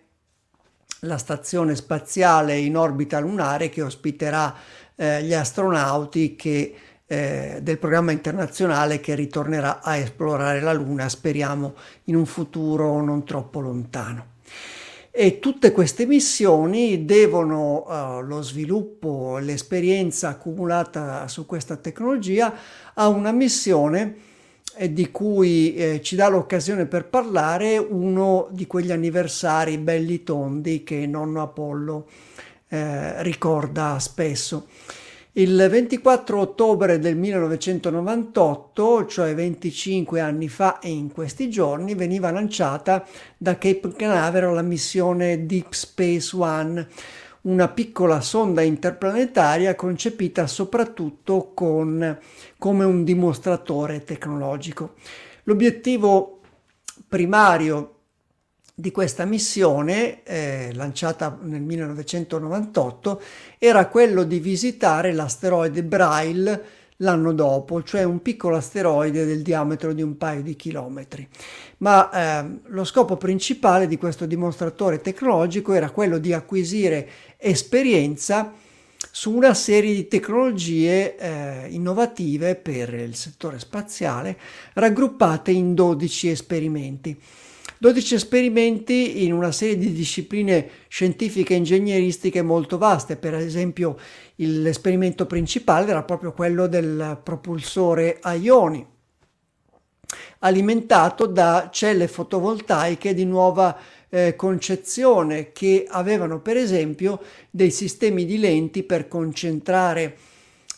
la stazione spaziale in orbita lunare che ospiterà eh, gli astronauti che, eh, del programma internazionale che ritornerà a esplorare la Luna, speriamo in un futuro non troppo lontano. E tutte queste missioni devono uh, lo sviluppo, l'esperienza accumulata su questa tecnologia a una missione eh, di cui eh, ci dà l'occasione per parlare uno di quegli anniversari belli tondi che nonno Apollo eh, ricorda spesso. Il 24 ottobre del 1998, cioè 25 anni fa e in questi giorni, veniva lanciata da Cape Canaveral la missione Deep Space One, una piccola sonda interplanetaria concepita soprattutto con, come un dimostratore tecnologico. L'obiettivo primario di questa missione, eh, lanciata nel 1998, era quello di visitare l'asteroide Braille l'anno dopo, cioè un piccolo asteroide del diametro di un paio di chilometri. Ma eh, lo scopo principale di questo dimostratore tecnologico era quello di acquisire esperienza su una serie di tecnologie eh, innovative per il settore spaziale, raggruppate in 12 esperimenti. 12 esperimenti in una serie di discipline scientifiche e ingegneristiche molto vaste, per esempio l'esperimento principale era proprio quello del propulsore a ioni, alimentato da celle fotovoltaiche di nuova eh, concezione che avevano per esempio dei sistemi di lenti per concentrare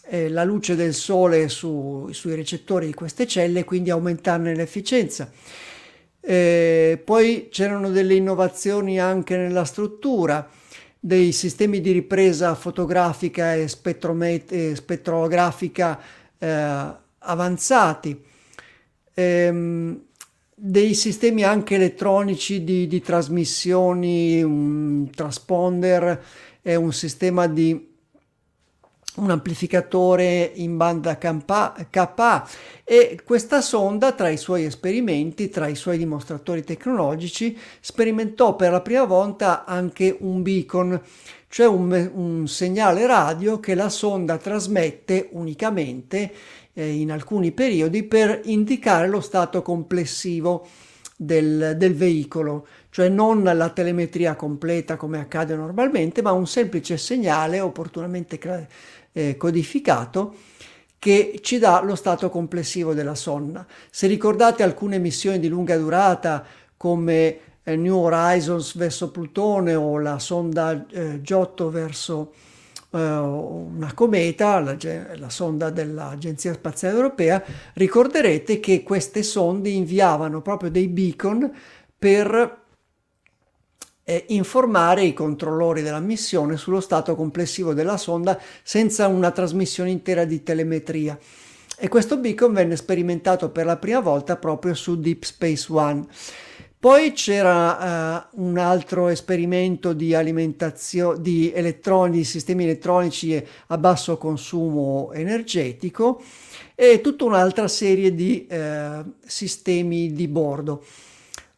eh, la luce del sole su, sui recettori di queste celle e quindi aumentarne l'efficienza. Eh, poi c'erano delle innovazioni anche nella struttura, dei sistemi di ripresa fotografica e, e spettrografica eh, avanzati, ehm, dei sistemi anche elettronici di, di trasmissioni, un transponder e un sistema di un amplificatore in banda KA e questa sonda tra i suoi esperimenti, tra i suoi dimostratori tecnologici, sperimentò per la prima volta anche un beacon, cioè un, un segnale radio che la sonda trasmette unicamente eh, in alcuni periodi per indicare lo stato complessivo del, del veicolo, cioè non la telemetria completa come accade normalmente, ma un semplice segnale opportunamente eh, codificato che ci dà lo stato complessivo della sonda. Se ricordate alcune missioni di lunga durata come eh, New Horizons verso Plutone o la sonda eh, Giotto verso eh, una cometa, la, la sonda dell'Agenzia Spaziale Europea, ricorderete che queste sonde inviavano proprio dei beacon per eh, informare i controllori della missione sullo stato complessivo della sonda senza una trasmissione intera di telemetria. E questo beacon venne sperimentato per la prima volta proprio su Deep Space One. Poi c'era uh, un altro esperimento di alimentazione di elettroni, sistemi elettronici a basso consumo energetico e tutta un'altra serie di uh, sistemi di bordo.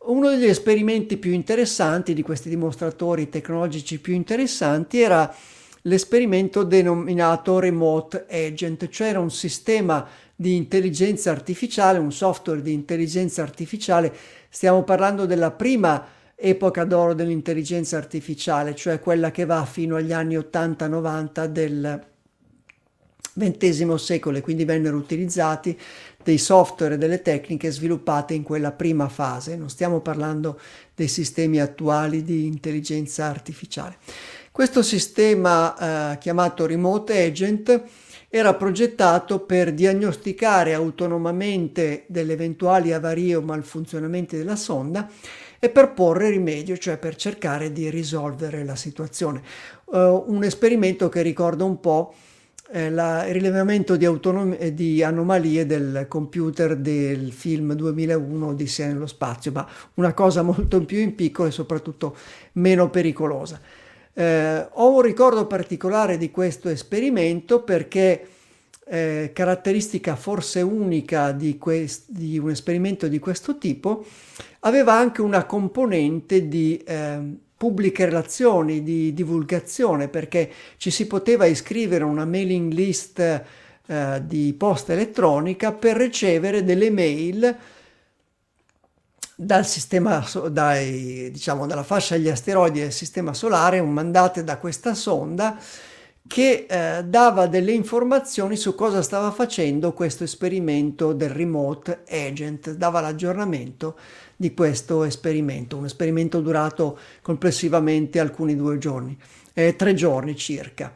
Uno degli esperimenti più interessanti di questi dimostratori tecnologici più interessanti era l'esperimento denominato Remote Agent, cioè era un sistema di intelligenza artificiale, un software di intelligenza artificiale. Stiamo parlando della prima epoca d'oro dell'intelligenza artificiale, cioè quella che va fino agli anni 80-90 del XX secolo e quindi vennero utilizzati dei software e delle tecniche sviluppate in quella prima fase, non stiamo parlando dei sistemi attuali di intelligenza artificiale. Questo sistema eh, chiamato Remote Agent era progettato per diagnosticare autonomamente delle eventuali avarie o malfunzionamenti della sonda e per porre rimedio, cioè per cercare di risolvere la situazione. Uh, un esperimento che ricorda un po' il rilevamento di, autonom- eh, di, anomalie del computer del film 2001 Odissea nello spazio, ma una cosa molto più in piccolo e soprattutto meno pericolosa. Eh, ho un ricordo particolare di questo esperimento perché eh, caratteristica forse unica di, quest- di, un esperimento di questo tipo aveva anche una componente di eh, pubbliche relazioni, di divulgazione, perché ci si poteva iscrivere a una mailing list eh, di posta elettronica per ricevere delle mail dal sistema, dai, diciamo, dalla fascia degli asteroidi del sistema solare, mandate da questa sonda che eh, dava delle informazioni su cosa stava facendo questo esperimento del remote agent, dava l'aggiornamento di questo esperimento, un esperimento durato complessivamente alcuni due giorni, eh, tre giorni circa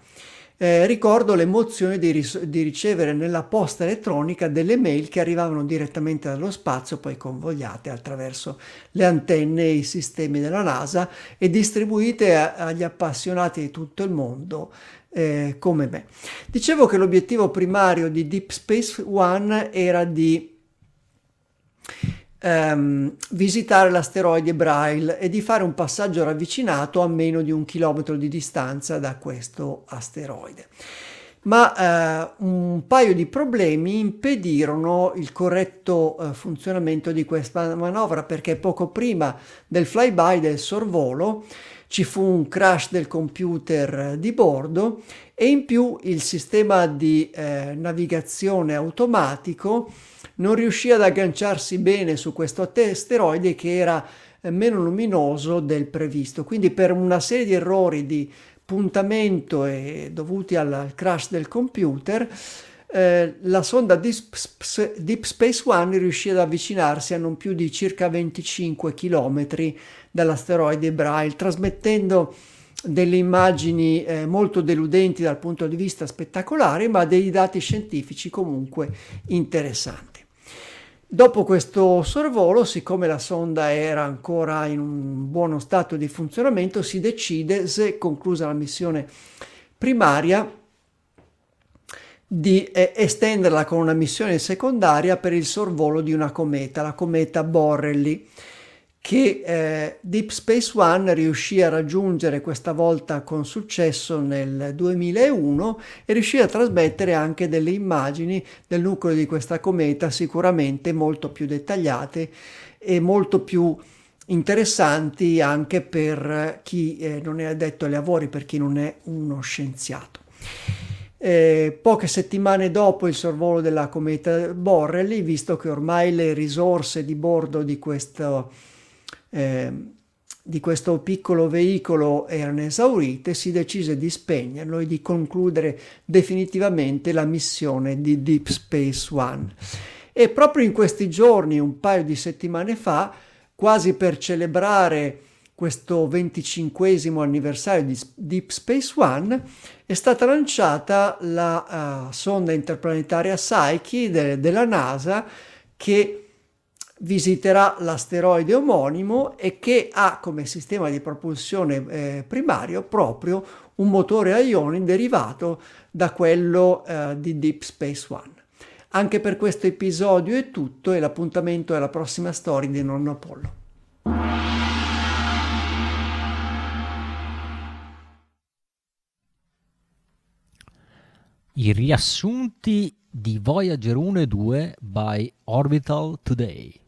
eh, ricordo l'emozione di, ris- di, ricevere nella posta elettronica delle mail che arrivavano direttamente dallo spazio, poi convogliate attraverso le antenne e i sistemi della NASA e distribuite a- agli appassionati di tutto il mondo. Eh, come me. Dicevo che l'obiettivo primario di Deep Space One era di ehm, visitare l'asteroide Braille e di fare un passaggio ravvicinato a meno di un chilometro di distanza da questo asteroide. Ma eh, un paio di problemi impedirono il corretto eh, funzionamento di questa manovra perché poco prima del flyby del sorvolo ci fu un crash del computer di bordo e in più il sistema di eh, navigazione automatico non riuscì ad agganciarsi bene su questo asteroide che era eh, meno luminoso del previsto. Quindi per una serie di errori di puntamento e dovuti al crash del computer, eh, la sonda Deep, Deep, Space One riuscì ad avvicinarsi a non più di circa 25 km dall'asteroide Braille, trasmettendo delle immagini eh, molto deludenti dal punto di vista spettacolare, ma dei dati scientifici comunque interessanti. Dopo questo sorvolo, siccome la sonda era ancora in un buono stato di funzionamento, si decide, se conclusa la missione primaria, di eh, estenderla con una missione secondaria per il sorvolo di una cometa, la cometa Borrelly che eh, Deep Space One riuscì a raggiungere questa volta con successo nel 2001 e riuscì a trasmettere anche delle immagini del nucleo di questa cometa sicuramente molto più dettagliate e molto più interessanti anche per chi eh, non è addetto ai lavori, per chi non è uno scienziato. Eh, poche settimane dopo il sorvolo della cometa Borrelly, visto che ormai le risorse di bordo di questo eh, di questo piccolo veicolo erano esaurite, si decise di spegnerlo e di concludere definitivamente la missione di Deep Space One. E proprio in questi giorni, un paio di settimane fa, quasi per celebrare questo 25 anniversario di Deep Space One, è stata lanciata la uh, sonda interplanetaria Psyche de- della NASA che visiterà l'asteroide omonimo e che ha come sistema di propulsione eh, primario proprio un motore a ioni derivato da quello eh, di Deep Space One. Anche per questo episodio è tutto e l'appuntamento è la prossima storia di Nonno Apollo. I riassunti di Voyager 1 e 2 by Orbital Today.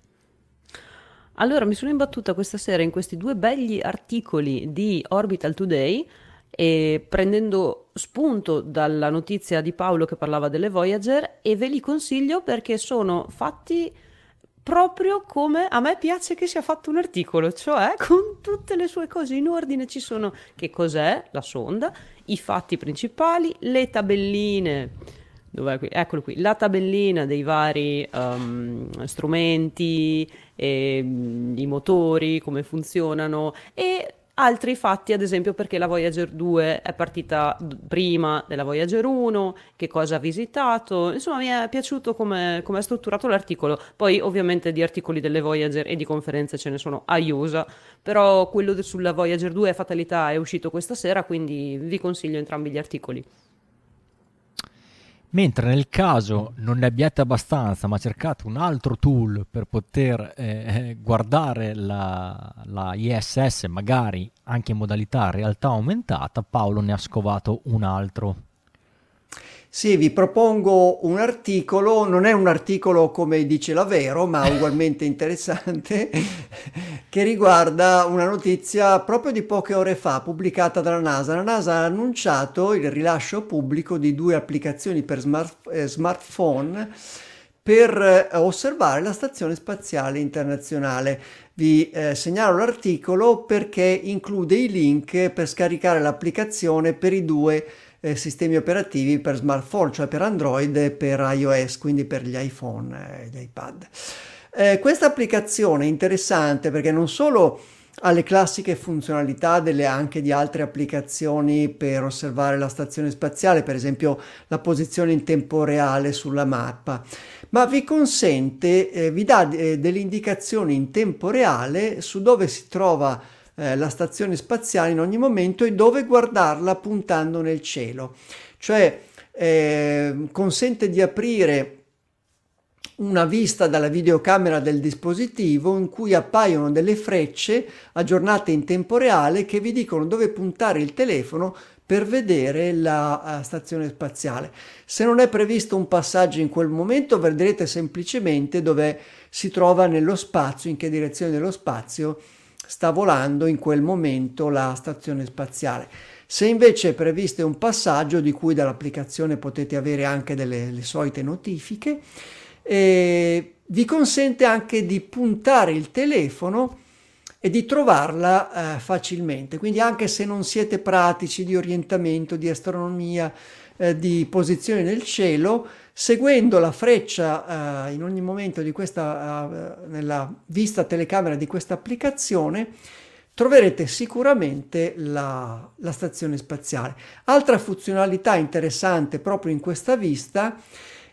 Allora, mi sono imbattuta questa sera in questi due belli articoli di Orbital Today e prendendo spunto dalla notizia di Paolo che parlava delle Voyager e ve li consiglio perché sono fatti proprio come a me piace che sia fatto un articolo, cioè con tutte le sue cose in ordine. Ci sono che cos'è? La sonda, i fatti principali, le tabelline, dov'è qui? Eccolo qui, la tabellina dei vari um, strumenti, e, i motori, come funzionano e altri fatti, ad esempio perché la Voyager 2 è partita prima della Voyager 1, che cosa ha visitato, insomma mi è piaciuto come, è strutturato l'articolo, poi ovviamente di articoli delle Voyager e di conferenze ce ne sono a Iusa, però quello sulla Voyager 2 Fatalità è uscito questa sera, quindi vi consiglio entrambi gli articoli. Mentre nel caso non ne abbiate abbastanza, ma cercate un altro tool per poter eh, eh guardare la, la, ISS, magari anche in modalità realtà aumentata, Paolo ne ha scovato un altro. Sì, vi propongo un articolo, non è un articolo come dice la Vero, ma ugualmente interessante, che riguarda una notizia proprio di poche ore fa, pubblicata dalla NASA. La NASA ha annunciato il rilascio pubblico di due applicazioni per smart, eh, smartphone per eh, osservare la Stazione Spaziale Internazionale. Vi eh, segnalo l'articolo perché include i link per scaricare l'applicazione per i due eh, sistemi operativi per smartphone, cioè per Android e per iOS, quindi per gli iPhone e gli iPad. Eh, questa applicazione è interessante perché non solo ha le classiche funzionalità delle anche di altre applicazioni per osservare la stazione spaziale, per esempio la posizione in tempo reale sulla mappa, ma vi consente, eh, vi dà eh, delle indicazioni in tempo reale su dove si trova eh, la stazione spaziale in ogni momento e dove guardarla puntando nel cielo. Cioè eh, consente di aprire una vista dalla videocamera del dispositivo in cui appaiono delle frecce aggiornate in tempo reale che vi dicono dove puntare il telefono per vedere la uh, stazione spaziale. Se non è previsto un passaggio in quel momento, vedrete semplicemente dove si trova nello spazio, in che direzione dello spazio sta volando in quel momento la stazione spaziale. Se invece è previsto un passaggio di cui dall'applicazione potete avere anche delle solite notifiche, eh, vi consente anche di puntare il telefono e di trovarla eh, facilmente. Quindi anche se non siete pratici di orientamento, di astronomia, eh, di posizione nel cielo, seguendo la freccia eh, in ogni momento di questa, eh, nella vista telecamera di questa applicazione, troverete sicuramente la, la stazione spaziale. Altra funzionalità interessante proprio in questa vista,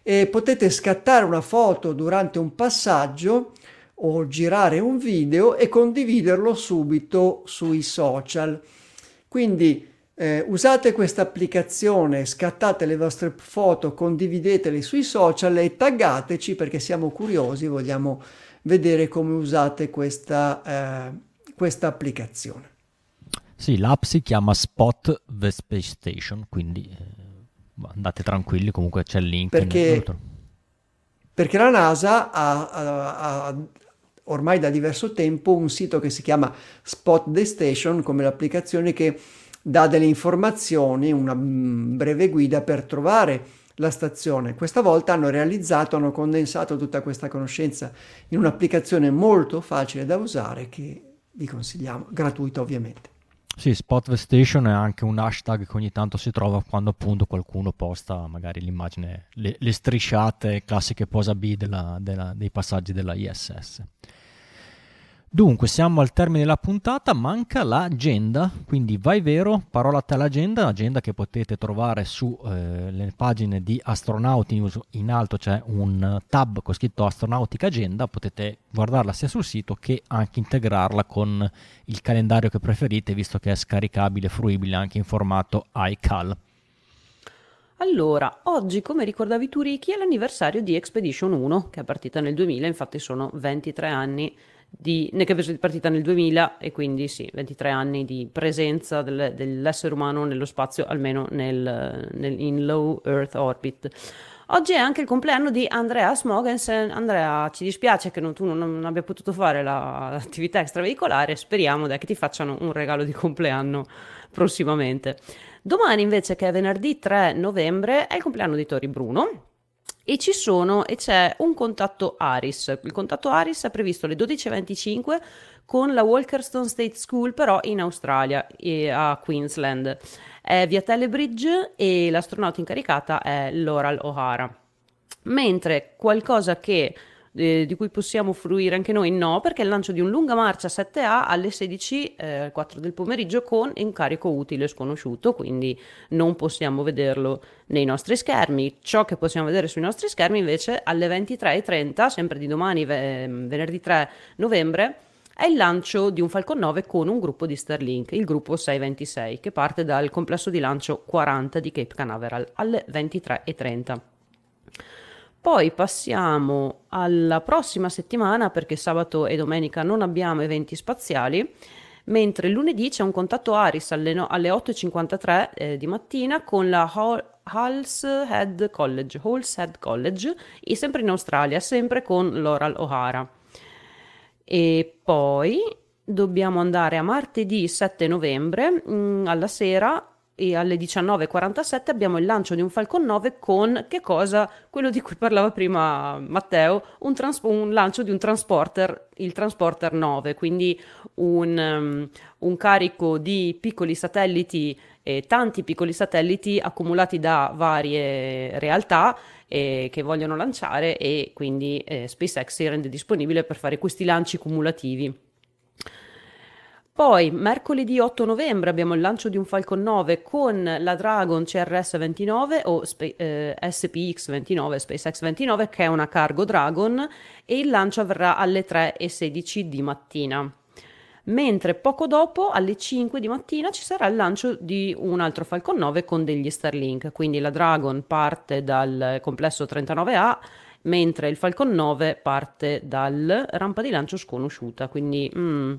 eh, potete scattare una foto durante un passaggio o girare un video e condividerlo subito sui social. Quindi eh, usate questa applicazione, scattate le vostre foto, condividetele sui social e taggateci perché siamo curiosi, vogliamo vedere come usate questa, eh, questa applicazione. Sì, l'app si chiama Spot the Space Station, quindi eh, andate tranquilli, comunque c'è il link. Perché, perché la NASA ha, ha, ha ormai da diverso tempo un sito che si chiama Spot the Station come l'applicazione che dà delle informazioni, una mm, breve guida per trovare la stazione. Questa volta hanno realizzato, hanno condensato tutta questa conoscenza in un'applicazione molto facile da usare che vi consigliamo, gratuita ovviamente. Sì, Spot the Station è anche un hashtag che ogni tanto si trova quando appunto qualcuno posta magari l'immagine, le, le strisciate classiche posa B della, della, dei passaggi della ISS. Dunque, siamo al termine della puntata, manca l'agenda, quindi vai vero, parola a te l'agenda, agenda che potete trovare sulle eh, pagine di Astronauti News, in alto c'è un tab con scritto Astronautica Agenda, potete guardarla sia sul sito che anche integrarla con il calendario che preferite, visto che è scaricabile, fruibile anche in formato iCal. Allora, oggi, come ricordavi tu Ricky, è l'anniversario di Expedition 1, che è partita nel 2000, infatti sono 23 anni di, che è partita nel 2000 e quindi sì, 23 anni di presenza del, dell'essere umano nello spazio, almeno nel, nel, in low Earth orbit. Oggi è anche il compleanno di Andreas Mogensen. Andrea, ci dispiace che non, tu non, abbia potuto fare l'attività extraveicolare, speriamo dai, che ti facciano un regalo di compleanno prossimamente. Domani invece, che è venerdì 3 novembre, è il compleanno di Tori Bruno. E ci sono e c'è un contatto Aris. Il contatto Aris è previsto alle 12.25 con la Walkerstone State School, però in Australia, a Queensland. È via Telebridge e l'astronauta incaricata è Laurel O'Hara. Mentre qualcosa che eh, di cui possiamo fruire anche noi no, perché il lancio di un lunga marcia 7A alle 16, eh, 4 del pomeriggio con incarico utile sconosciuto, quindi non possiamo vederlo nei nostri schermi. Ciò che possiamo vedere sui nostri schermi invece alle 23.30, sempre di domani, venerdì 3 novembre, è il lancio di un Falcon 9 con un gruppo di Starlink, il gruppo 626, che parte dal complesso di lancio 40 di Cape Canaveral alle 23.30. Poi passiamo alla prossima settimana perché sabato e domenica non abbiamo eventi spaziali, mentre lunedì c'è un contatto Aris alle, no- alle 8.53 eh, di mattina con la Hall- Halshead College, Halshead College, e sempre in Australia, sempre con Laurel O'Hara. E poi dobbiamo andare a martedì 7 novembre mh, mm, alla sera e alle 19.47 abbiamo il lancio di un Falcon 9 con che cosa? Quello di cui parlava prima Matteo, un, trans- un lancio di un transporter, il Transporter 9, quindi un, um, un carico di piccoli satelliti, eh, tanti piccoli satelliti accumulati da varie realtà eh, che vogliono lanciare e quindi eh, SpaceX si rende disponibile per fare questi lanci cumulativi. Poi, mercoledì 8 novembre, abbiamo il lancio di un Falcon 9 con la Dragon CRS 29 o Spe- eh, SPX 29, SpaceX 29, che è una cargo Dragon, e il lancio avverrà alle 3.16 di mattina. Mentre poco dopo alle 5 di mattina ci sarà il lancio di un altro Falcon 9 con degli Starlink, quindi la Dragon parte dal complesso 39A mentre il Falcon 9 parte dal rampa di lancio sconosciuta, quindi mm,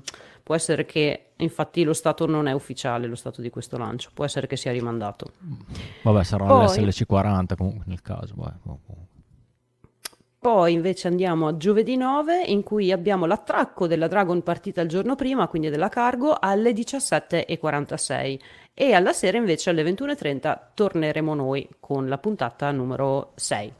può essere che infatti lo stato non è ufficiale, lo stato di questo lancio, può essere che sia rimandato. Vabbè, sarà Poi, l'SLC40 comunque nel caso. Beh, poi invece andiamo a giovedì 9 in cui abbiamo l'attracco della Dragon partita il giorno prima, quindi della cargo, alle 17.46 e alla sera invece alle 21.30 torneremo noi con la puntata numero 6.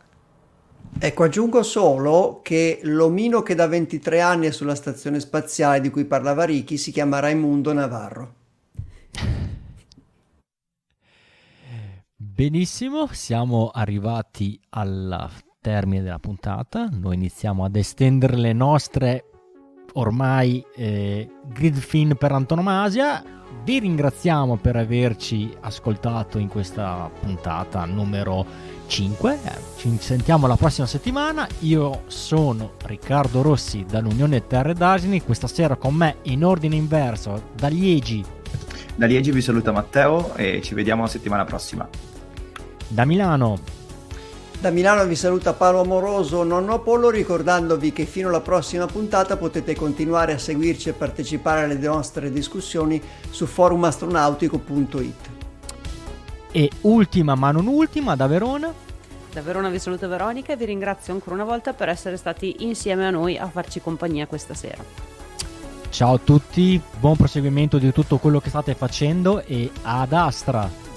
Ecco, aggiungo solo che l'omino che da 23 anni è sulla stazione spaziale di cui parlava Ricky si chiama Raimundo Navarro. Benissimo, siamo arrivati alla termine della puntata. Noi iniziamo ad estendere le nostre ormai eh, grid fin per antonomasia. Vi ringraziamo per averci ascoltato in questa puntata numero 5. Eh, ci sentiamo la prossima settimana. Io sono Riccardo Rossi dall'Unione Terre d'Asini. Questa sera con me in ordine inverso da Liegi. Da Liegi vi saluta Matteo e ci vediamo la settimana prossima. Da Milano da Milano vi saluta Paolo Amoroso, nonno Apollo, ricordandovi che fino alla prossima puntata potete continuare a seguirci e partecipare alle nostre discussioni su forumastronautico.it. E ultima ma non ultima da Verona. Da Verona vi saluta Veronica e vi ringrazio ancora una volta per essere stati insieme a noi a farci compagnia questa sera. Ciao a tutti, buon proseguimento di tutto quello che state facendo e ad Astra!